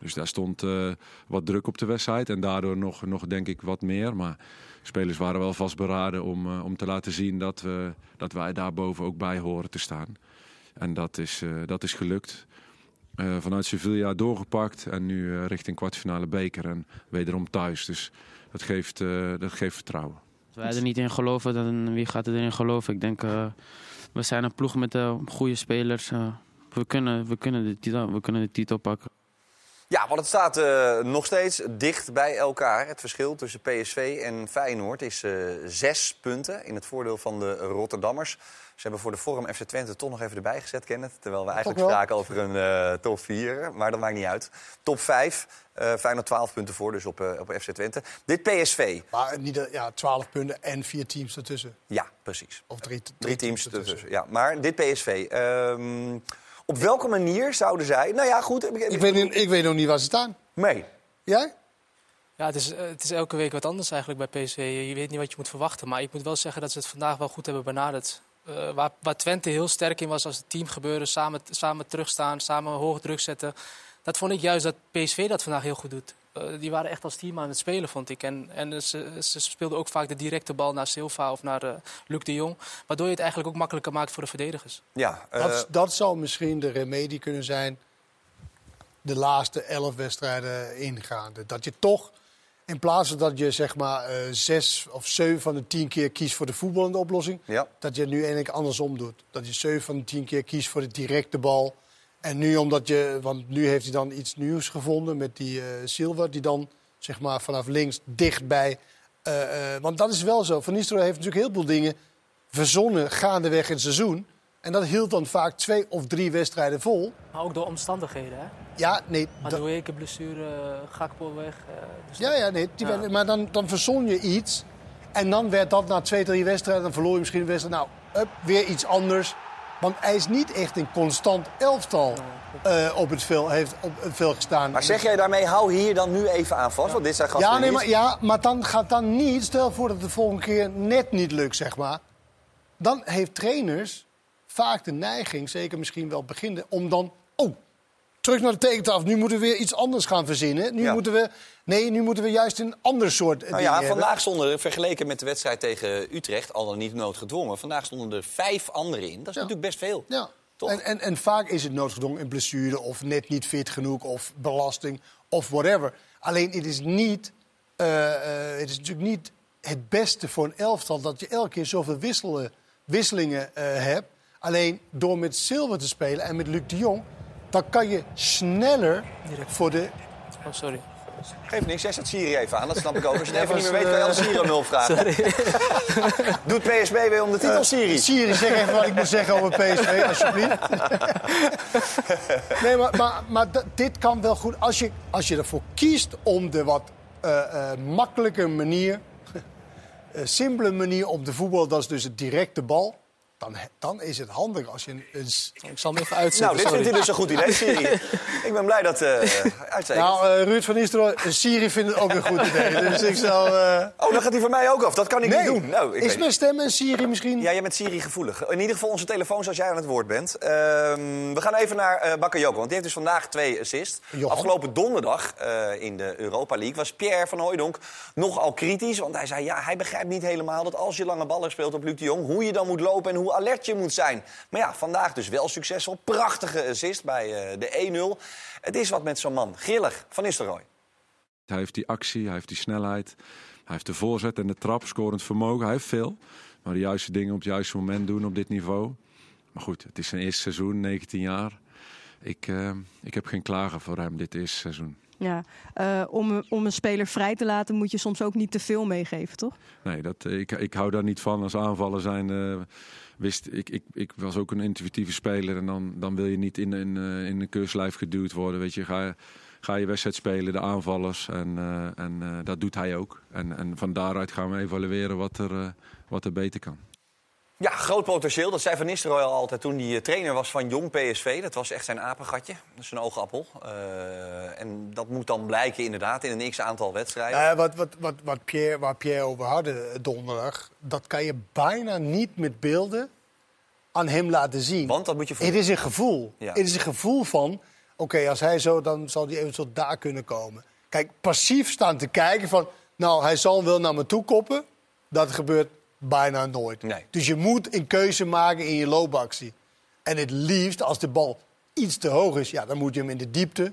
Dus daar stond eh, wat druk op de wedstrijd en daardoor nog, nog denk ik wat meer. Maar spelers waren wel vastberaden om, eh, om te laten zien dat, we, dat wij daar boven ook bij horen te staan. En dat is, eh, dat is gelukt. Eh, vanuit Sevilla doorgepakt en nu eh, richting kwartfinale beker en wederom thuis. Dus dat geeft, eh, dat geeft vertrouwen. Als wij er niet in geloven, dan wie gaat erin geloven? Ik denk, eh, we zijn een ploeg met eh, goede spelers. eh, we, kunnen, we, kunnen de titel, we kunnen de titel pakken. Ja, want het staat eh, nog steeds dicht bij elkaar. Het verschil tussen PSV en Feyenoord is eh, zes punten in het voordeel van de Rotterdammers. Ze hebben voor de Forum FC Twente toch nog even erbij gezet, Kenneth. Terwijl we eigenlijk spraken over een eh, top 4, maar dat maakt niet uit. Top 5, eh Feyenoord 12 punten voor, dus op, op FC Twente. Dit PSV, Maar niet, ja, 12 punten en vier teams ertussen. ja, precies. Of drie, Drie teams ertussen. Ja, maar dit PSV, ehm, op welke manier zouden zij... Nou ja, goed. Ik weet, niet- ik weet nog niet waar ze staan. Nee. Jij? Ja, het is, eh, het is elke week wat anders eigenlijk bij PSV. Je weet niet wat je moet verwachten. Maar ik moet wel zeggen dat ze het vandaag wel goed hebben benaderd. Eh, waar, waar Twente heel sterk in was als het team gebeuren, samen, samen terugstaan, samen hoog druk zetten. Dat vond ik juist dat PSV dat vandaag heel goed doet. Eh, die waren echt als team aan het spelen, vond ik. En, en ze, ze speelden ook vaak de directe bal naar Silva of naar eh, Luc de Jong. Waardoor je het eigenlijk ook makkelijker maakt voor de verdedigers. Ja, eh, Dat, dat zou misschien de remedie kunnen zijn. De laatste elf wedstrijden ingaande. Dat je toch, in plaats van dat je zeg maar eh, zes of zeven van de tien keer kiest voor de voetballende oplossing. Ja. Dat je het nu eigenlijk andersom doet. Dat je zeven van de tien keer kiest voor de directe bal. En nu omdat je, want nu heeft hij dan iets nieuws gevonden met die eh Silva. Die dan zeg maar vanaf links dichtbij. eh, eh, want dat is wel zo. Van Nistelrooy heeft natuurlijk heel veel dingen verzonnen gaandeweg in het seizoen. En dat hield dan vaak twee of drie wedstrijden vol. Maar ook door omstandigheden, hè? Ja, nee. Maar doe ik een blessure, Gakpo weg. dus Ja, ja, nee. die Ja. werd- maar dan, dan verzon je iets. En dan werd dat na twee, drie wedstrijden. Dan verloor je misschien een wedstrijd. Nou, up, weer iets anders. Want hij is niet echt een constant elftal eh, op, het veld, heeft op het veld gestaan. Maar zeg jij daarmee, hou hier dan nu even aan vast? Want dit zijn gasten Ja, nee, maar, ja, maar dan gaat dan niet. Stel voor dat het de volgende keer net niet lukt, zeg maar. Dan heeft trainers vaak de neiging, zeker misschien wel beginnen, om dan. Oh, terug naar de tekentafel. Nu moeten we weer iets anders gaan verzinnen. Nu Ja. moeten we. Nee, nu moeten we juist een ander soort. Nou ja, hebben. vandaag stonden er, vergeleken met de wedstrijd tegen Utrecht, al dan niet noodgedwongen, vandaag stonden er vijf anderen in. Dat is natuurlijk best veel. Ja. En, en, en vaak is het noodgedwongen een blessure of net niet fit genoeg of belasting of whatever. Alleen het is niet, eh, eh, het is natuurlijk niet het beste voor een elftal dat je elke keer zoveel wisselen, wisselingen eh, hebt. Alleen door met Silva te spelen en met Luc de Jong, dan kan je sneller voor de. Oh, sorry. Geef niks, jij zet Siri even aan, dat snap ik ook. Als je het even niet meer weet, kan je eh, Siri om hulp vragen. Sorry. Doet PSB weer om de titel, Eh, Siri? Siri, zeg even wat ik moet zeggen over PSV, alsjeblieft. nee, maar, maar, dit kan wel goed. Als je, als je ervoor kiest om de wat eh, eh, makkelijke manier, eh, simpele manier om te voetballen, dat is dus het directe bal. Dan, dan is het handig als je een... Ik zal hem even uitzetten. Nou, dit sorry. vindt hij dus een goed idee, Siri. ik ben blij dat uh, nou, eh, Ruud van Nistelrooy, Siri vindt het ook een goed idee. Dus ik zal... eh, Oh, dan gaat hij voor mij ook af. Dat kan ik Nee. niet doen. Nou, ik is mijn stem en Siri misschien... Ja, jij bent Siri gevoelig. In ieder geval onze telefoons als jij aan het woord bent. Ehm, we gaan even naar eh Bakayoko, want die heeft dus vandaag twee assists. Johan. Afgelopen donderdag eh, in de Europa League was Pierre van Hooijdonk nogal kritisch. Want hij zei, ja, hij begrijpt niet helemaal dat als je lange ballen speelt op Luc de Jong... hoe je dan moet lopen en hoe je moet zijn. Maar ja, vandaag dus wel succesvol. Prachtige assist bij eh, de 1-0. Het is wat met zo'n man. Grillig, Van Nistelrooy. Hij heeft die actie, hij heeft die snelheid. Hij heeft de voorzet en de trap, scorend vermogen. Hij heeft veel. Maar de juiste dingen op het juiste moment doen op dit niveau. Maar goed, het is zijn eerste seizoen, 19 jaar. Ik, eh, ik heb geen klagen voor hem dit eerste seizoen. Ja, eh, om, om een speler vrij te laten moet je soms ook niet te veel meegeven, toch? Nee, dat, eh, ik, ik hou daar niet van als aanvallen zijn. eh, wist, ik, ik, ik was ook een intuïtieve speler en dan, dan wil je niet in, in, in een keurslijf geduwd worden. Weet je, ga, ga je wedstrijd spelen, de aanvallers. En, en dat doet hij ook. En, en van daaruit gaan we evalueren wat er, wat er beter kan. Ja, groot potentieel. Dat zei Van Nistelrooy al altijd toen hij eh, trainer was van Jong PSV. Dat was echt zijn apengatje, dat is een oogappel. Eh, en dat moet dan blijken inderdaad in een x-aantal wedstrijden. Nou ja, wat, wat, wat, wat Pierre, waar Pierre over hadden donderdag, dat kan je bijna niet met beelden aan hem laten zien. Want dat moet je Het voelen. is een gevoel. Ja. Het is een gevoel van, oké, als hij zo, dan zal hij eventueel daar kunnen komen. Kijk, passief staan te kijken van, nou, hij zal wel naar me toe koppen. Dat gebeurt bijna nooit. Nee. Dus je moet een keuze maken in je loopactie. En het liefst, als de bal iets te hoog is, ja, dan moet je hem in de diepte.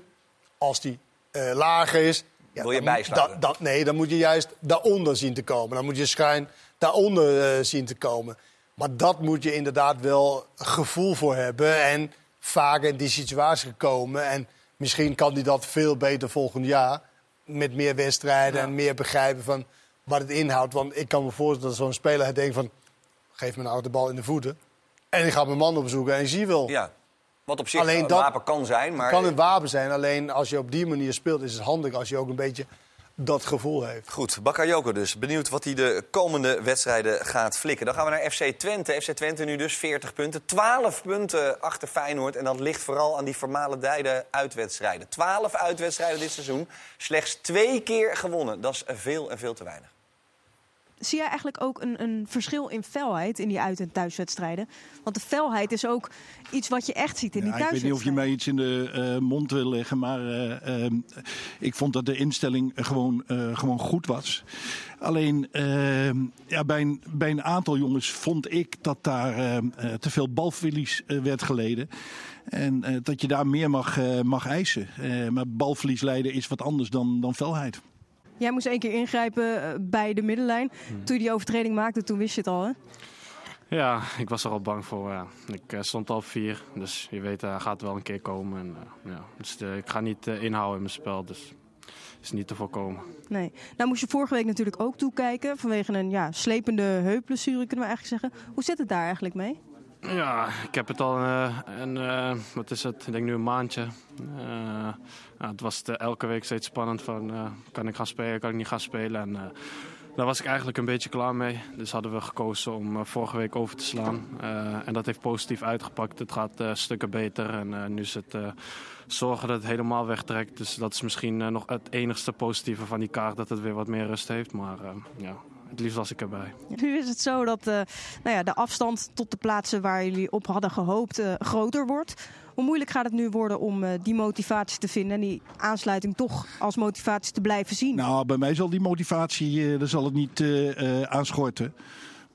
Als die eh, lager is... Ja, Wil je bijslaan? nee, dan moet je juist daaronder zien te komen. Dan moet je schuin daaronder eh, zien te komen. Maar dat moet je inderdaad wel gevoel voor hebben. En vaak in die situatie gekomen. En misschien kan hij dat veel beter volgend jaar. Met meer wedstrijden en meer begrijpen van wat het inhoudt. Want ik kan me voorstellen dat zo'n speler denkt van... geef me nou de bal in de voeten. En ik ga mijn man opzoeken en zie wel. Ja, wat op zich Alleen een dat- wapen kan zijn. Maar Het kan een wapen zijn, alleen als je op die manier speelt... is het handig als je ook een beetje dat gevoel heeft. Goed, Bakayoko dus. Benieuwd wat hij de komende wedstrijden gaat flikken. Dan gaan we naar FC Twente. FC Twente nu dus 40 punten. 12 punten achter Feyenoord. En dat ligt vooral aan die vermalendijde uitwedstrijden. 12 uitwedstrijden dit seizoen. Slechts twee keer gewonnen. Dat is veel en veel te weinig. Zie jij eigenlijk ook een, een verschil in felheid in die uit- en thuiswedstrijden? Want de felheid is ook iets wat je echt ziet in die Ja, ik weet niet of je thuiswedstrijden. mij iets in de eh, mond wil leggen, maar eh, ehm, ik vond dat de instelling gewoon, eh, gewoon goed was. Alleen ehm, ja, bij, een, bij een aantal jongens vond ik dat daar ehm, eh, te veel balverlies werd geleden. En dat je daar meer mag, mag eisen. Maar balverlies leiden is wat anders dan, dan felheid. Jij moest één keer ingrijpen eh, bij de middenlijn. Hmm. Toen je die overtreding maakte, toen wist je het al, hè? Ja, ik was er al bang voor. Ja. Ik eh, stond al op vier, dus je weet, eh, hij gaat wel een keer komen. En, ja. dus, ik ga niet inhouden in mijn spel, dus is niet te voorkomen. Nee. Nou moest je vorige week natuurlijk ook toekijken vanwege een ja, slepende heupblessure, kunnen we eigenlijk zeggen. Hoe zit het daar eigenlijk mee? Ja, ik heb het al eh, een, eh, wat is het, ik denk nu een maandje. Eh, het was elke week steeds spannend van, kan ik gaan spelen, kan ik niet gaan spelen. En, daar was ik eigenlijk een beetje klaar mee. Dus hadden we gekozen om vorige week over te slaan. En dat heeft positief uitgepakt. Het gaat stukken beter. En nu is het zorgen dat het helemaal wegtrekt. Dus dat is misschien nog het enigste positieve van die kaart. Dat het weer wat meer rust heeft. Maar ja, het liefst was ik erbij. Nu is het zo dat eh, nou ja, de afstand tot de plaatsen waar jullie op hadden gehoopt eh, groter wordt. Hoe moeilijk gaat het nu worden om eh, die motivatie te vinden en die aansluiting toch als motivatie te blijven zien? Nou, bij mij zal die motivatie, eh, daar zal het niet eh, eh, aanschorten.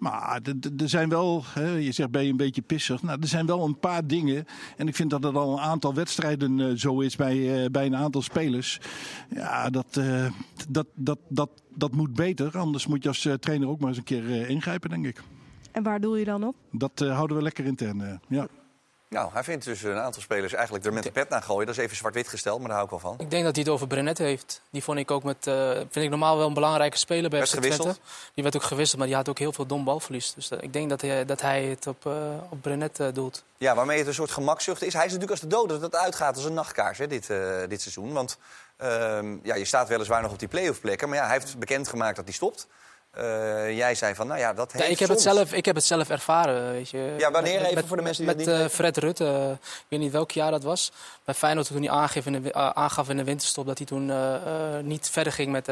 Maar er zijn wel, hè, je zegt ben je een beetje pissig. Nou, er zijn wel een paar dingen. En ik vind dat het al een aantal wedstrijden eh, zo is bij, eh, bij een aantal spelers. Ja, dat, eh, dat, dat, dat, dat moet beter. Anders moet je als trainer ook maar eens een keer ingrijpen, denk ik. En waar doe je dan op? Dat houden we lekker intern. ja. Nou, hij vindt dus een aantal spelers eigenlijk er met de pet naar gooien. Dat is even zwart-wit gesteld, maar daar hou ik wel van. Ik denk dat hij het over Brenet heeft. Die vond ik ook met, eh, vind ik normaal wel een belangrijke speler bij FC Twente. Die werd ook gewisseld, maar die had ook heel veel dom balverlies. Dus eh, ik denk dat hij, dat hij het op, eh op Brenet doelt. Ja, waarmee het een soort gemakzucht is. Hij is natuurlijk als de dood dat het uitgaat als een nachtkaars hè, dit, dit seizoen. Want ehm, ja, je staat weliswaar nog op die play-off plekken. Maar ja, hij heeft bekendgemaakt dat hij stopt. Eh, jij zei van, nou ja, dat Ja, heeft ik, heb het zelf, ik heb het zelf erveren, weet je. Ja, wanneer Met- even met- voor de mensen met, die Met eh, Fred Rutte, ik weet niet welk jaar dat was. Bij Feyenoord toen hij aangaf in de, eh, aangaf in de winterstop... dat hij toen niet verder ging met,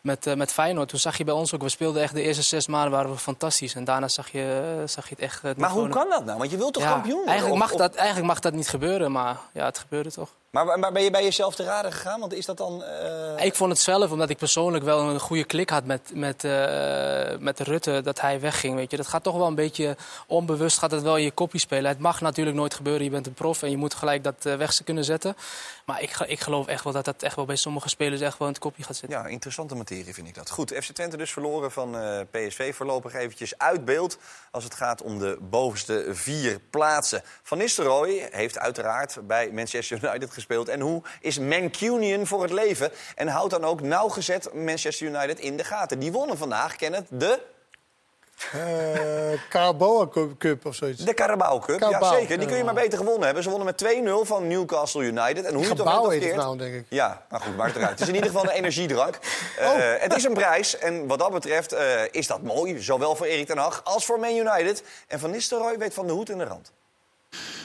met, met Feyenoord. Toen zag je bij ons ook, we speelden echt de eerste zes maanden waren we fantastisch. En daarna zag je, zag je het echt... het Maar hoe kan dat nou? Want je wilt toch Ja, kampioen worden? Eigenlijk Of- mag, of- dat, eigenlijk mag dat niet gebeuren, maar ja, het gebeurde toch. Maar, maar ben je bij jezelf te raden gegaan? Want is dat dan... eh, Ik vond het zelf, omdat ik persoonlijk wel een goede klik had met, met, eh, met Rutte, dat hij wegging. Weet je. Dat gaat toch wel een beetje onbewust, gaat het wel in je kopje spelen. Het mag natuurlijk nooit gebeuren, je bent een prof en je moet gelijk dat eh, weg kunnen zetten. Maar ik, ik geloof echt wel dat dat echt wel bij sommige spelers echt wel in het kopje gaat zitten. Ja, interessante materie vind ik dat. Goed, FC Twente dus verloren van eh, PSV. Voorlopig eventjes uit beeld als het gaat om de bovenste vier plaatsen. Van Nistelrooy heeft uiteraard bij Manchester United gespeeld. En hoe is Mancunian voor het leven? En houdt dan ook nauwgezet Manchester United in de gaten. Die wonnen vandaag, Kenneth, de, Eh Carabao Cup- Cup of zoiets. de Carabao Cup. Carabao, ja, zeker. Die kun je maar beter gewonnen hebben. Ze wonnen met 2-0 van Newcastle United. En hoe je het Gebouw heet het nou, denk ik. Ja, maar goed, maakt eruit. Het is in ieder geval een energiedrank. Eh, Oh. Het is een prijs. En wat dat betreft eh, is dat mooi. Zowel voor Erik ten Hag als voor Man United. En Van Nistelrooy weet van de hoed in de rand.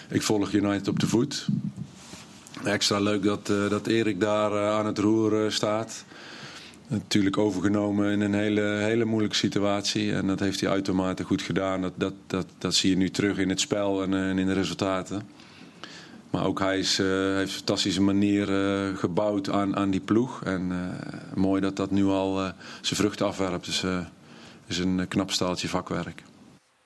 Ik volg United op de voet. Extra leuk dat, eh, dat Erik daar eh, aan het roer staat. Natuurlijk overgenomen in een hele, hele moeilijke situatie. En dat heeft hij uitermate goed gedaan. Dat, dat, dat, dat zie je nu terug in het spel en, eh, in de resultaten. Maar ook hij is, heeft een fantastische manier gebouwd aan, aan die ploeg. En mooi dat dat nu al zijn vruchten afwerpt. Dus is een knap staaltje vakwerk.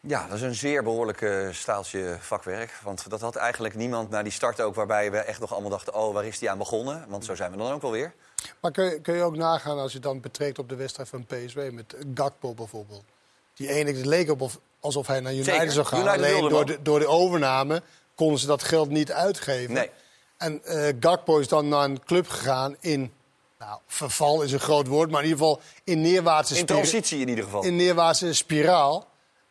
Ja, dat is een zeer behoorlijk eh, staaltje vakwerk. Want dat had eigenlijk niemand na die start ook... waarbij we echt nog allemaal dachten... oh, waar is die aan begonnen? Want zo zijn we dan ook wel weer. Maar kun je, kun je ook nagaan als je dan betrekt op de wedstrijd van PSV met Gakpo bijvoorbeeld. Die ene, het leek op of, alsof hij naar United Zeker. zou gaan. United Alleen door de, door de overname konden ze dat geld niet uitgeven. Nee. En eh, Gakpo is dan naar een club gegaan in... Nou, verval is een groot woord, maar in ieder geval in neerwaartse In transitie in ieder geval. In neerwaartse spiraal.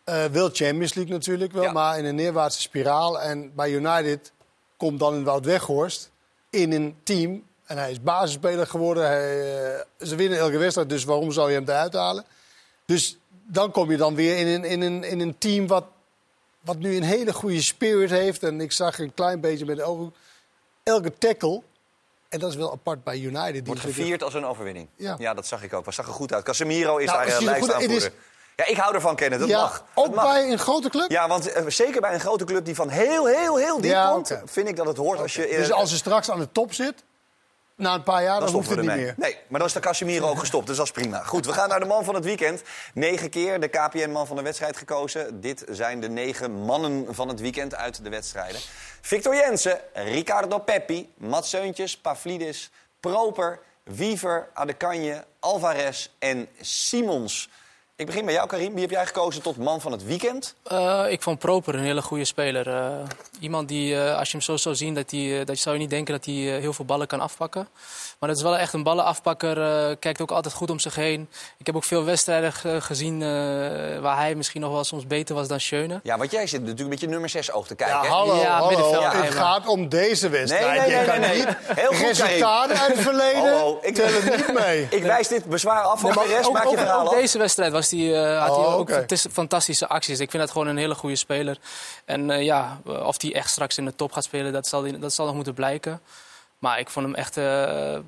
Eh wil Champions League natuurlijk wel, Ja. maar in een neerwaartse spiraal. En bij United komt dan in Wout Weghorst in een team. En hij is basisspeler geworden. Hij, eh, ze winnen elke wedstrijd, dus waarom zou je hem eruit halen? Dus dan kom je dan weer in een, in een, in een team wat, wat nu een hele goede spirit heeft. En ik zag een klein beetje met de ogen. Elke tackle, en dat is wel apart bij United. die Wordt gevierd als een overwinning. Ja. dat zag ik ook. Wat zag er goed uit. Casemiro is Nou, daar het uh, Ja, ik hou ervan kennen. Dat ja, mag. ook mag. bij een grote club? Ja, want eh, zeker bij een grote club die van heel, heel, heel diep Ja, komt... vind ik dat het hoort als je... eh, Dus als ze straks aan de top zit, na een paar jaar, dan, hoeft stoppen het niet meer. Nee, maar dan is de Casemiro ook gestopt, dus dat is prima. Goed, we gaan naar de man van het weekend. Negen keer de KPN-man van de wedstrijd gekozen. Dit zijn de negen mannen van het weekend uit de wedstrijden. Victor Jensen, Ricardo Peppi, Mats Seuntjes, Pavlidis, Proper, Wiever, Adekanje, Alvarez en Simons. Ik begin bij jou, Karim. Wie heb jij gekozen tot man van het weekend? Eh, ik vond Proper een hele goede speler. Eh, iemand die, eh, als je hem zo zou zien, dat die, dat zou je niet denken dat hij eh, heel veel ballen kan afpakken. Maar dat is wel echt een ballenafpakker. eh kijkt ook altijd goed om zich heen. Ik heb ook veel wedstrijden ge- gezien eh, waar hij misschien nog wel soms beter was dan Schöne. Ja, want jij zit natuurlijk met je nummer 6 oog te kijken. Ja, hè? hallo, Ja, hallo. Het gaat om deze wedstrijd. Nee, nee, nee, je kan nee, nee. niet Heel goed, resultaten uit het verleden Hallo, ik- tellen niet mee. Ik wijs dit bezwaar af van Nee, maar de rest. ook, Maak je ook- verhaal ook af. deze wedstrijd was die, eh, had hij Oh, ook fantastische acties. Ik vind dat gewoon een hele goede speler. En eh, ja, of hij echt straks in de top gaat spelen, dat zal, die- dat zal nog moeten blijken. Maar ik vond hem echt eh,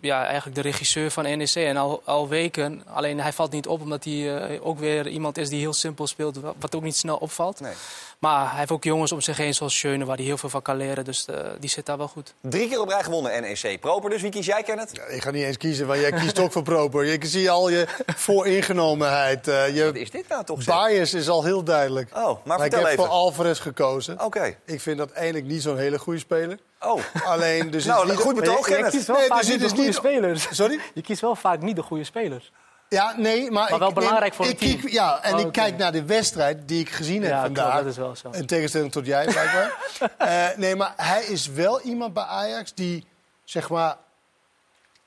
ja, eigenlijk de regisseur van NEC. En al, al weken. Alleen hij valt niet op omdat hij eh, ook weer iemand is die heel simpel speelt. wa- Wat ook niet snel opvalt. Nee. Maar hij heeft ook jongens om zich heen zoals Schöne waar hij heel veel van kan leren. Dus eh, die zit daar wel goed. Drie keer op rij gewonnen NEC. Proper dus. Wie kies jij, Kenneth? Ik ga niet eens kiezen, want jij kiest ook voor Proper. Je zie al je vooringenomenheid. eh, je Wat is dit nou toch? zeg? bias is al heel duidelijk. Oh, maar ik vertel heb even. voor Alvarez gekozen. Oké. Ik vind dat eigenlijk niet zo'n hele goede speler. Oh. Alleen, dus Nou, het is niet- goed betoog, Nee, Kenneth. nee, dus het is niet... spelers. Sorry? Je kiest wel vaak niet de goede spelers. Ja, nee, maar... Maar wel ik, belangrijk voor ik team. Ja, en Oh, ik kijk naar de wedstrijd die ik gezien heb Ja, vandaag. klopt, dat is wel zo. In tegenstelling tot jij, blijkbaar. Eh, nee, maar hij is wel iemand bij Ajax die, zeg maar,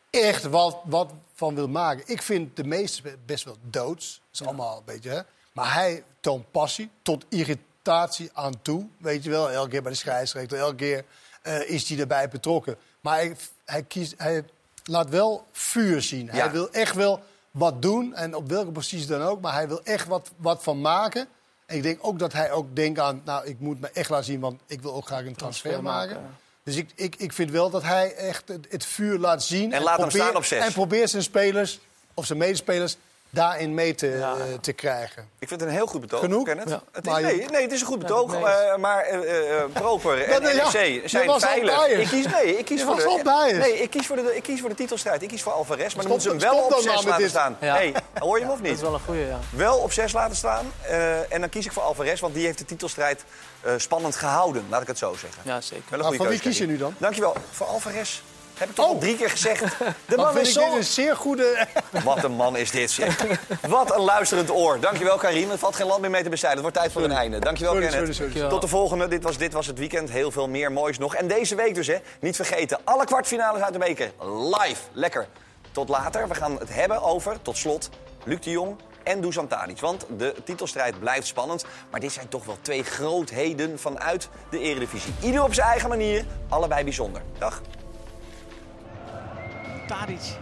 echt wat, wat van wil maken. Ik vind de meeste best wel doods. Dat is allemaal een beetje, hè. Maar hij toont passie tot irritatie aan toe. Weet je wel, elke keer bij de scheidsrechter, elke keer eh, is hij erbij betrokken. Maar hij, hij, kiest, hij laat wel vuur zien. Ja. Hij wil echt wel wat doen, en op welke positie dan ook. Maar hij wil echt wat, wat van maken. En ik denk ook dat hij ook denkt aan... nou, ik moet me echt laten zien, want ik wil ook graag een transfer, Transfer maken, maken. Dus ik, ik, ik vind wel dat hij echt het, het vuur laat zien. En laat hem staan op zes. En probeert zijn spelers, of zijn medespelers, daarin mee te, Ja. te krijgen. Ik vind het een heel goed betoog, Genoeg? Kenneth. Ja. Het is, nee, nee, het is een goed betoog. nee. maar eh, eh, Proper en NEC zijn veilig. Ik kies, nee, ik kies Je voor was de, al. Nee, ik kies voor de, ik kies voor de titelstrijd. Ik kies voor Alvarez. Maar dan moeten ze hem wel op dan zes nou met laten dit. staan. Ja. Hey, hoor je hem of Dat is niet? wel een goede, ja. Wel op zes laten staan. eh, en dan kies ik voor Alvarez, want die heeft de titelstrijd eh, spannend gehouden. Laat ik het zo zeggen. Ja, zeker. Wel een Maar goede voor wie kies je nu dan? Dankjewel. Voor Alvarez. Heb ik toch al drie keer gezegd. De man is zo... een zeer goede... Wat een man is dit, zeg. Wat een luisterend oor. Dankjewel, Karim. Het valt geen land meer mee te bestrijden. Het wordt tijd voor een einde. Dankjewel, Sorry, Kenneth. sorry, sorry. Tot de volgende. Dit was, dit was het weekend. Heel veel meer moois nog. En deze week dus, hè. Niet vergeten. Alle kwartfinales uit de beker. Live. Lekker. Tot later. We gaan het hebben over, tot slot, Luc de Jong en Dusan Tadic. Want de titelstrijd blijft spannend. Maar dit zijn toch wel twee grootheden vanuit de eredivisie. Ieder op zijn eigen manier. Allebei bijzonder. Dag. Tadic.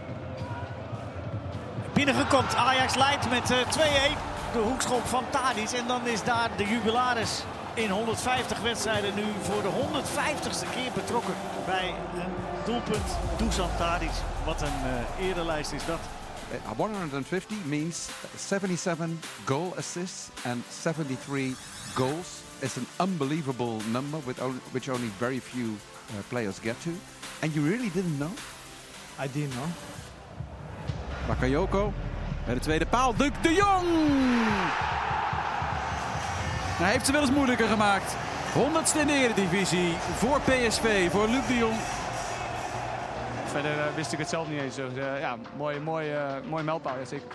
Binnengekomt. Ajax leidt met eh, 2-1. De hoekschop van Tadic. En dan is daar de jubilaris in 150 wedstrijden nu voor de 150ste keer betrokken bij een doelpunt. Dusan Tadic. Wat een uh, erelijst is dat. Uh, 150 means 77 goal assists and 73 goals. It's an unbelievable number with which only very few players get to. And you really didn't know? Didn't know. Bakayoko bij de tweede paal. Luc de Jong! Hij heeft ze wel eens moeilijker gemaakt. 100ste in de Eredivisie voor PSV, voor Luc de Jong. Verder uh, wist ik het zelf niet eens. Dus, uh, ja, mooi, mooi, uh, mooi mijlpaal, ja, zeker.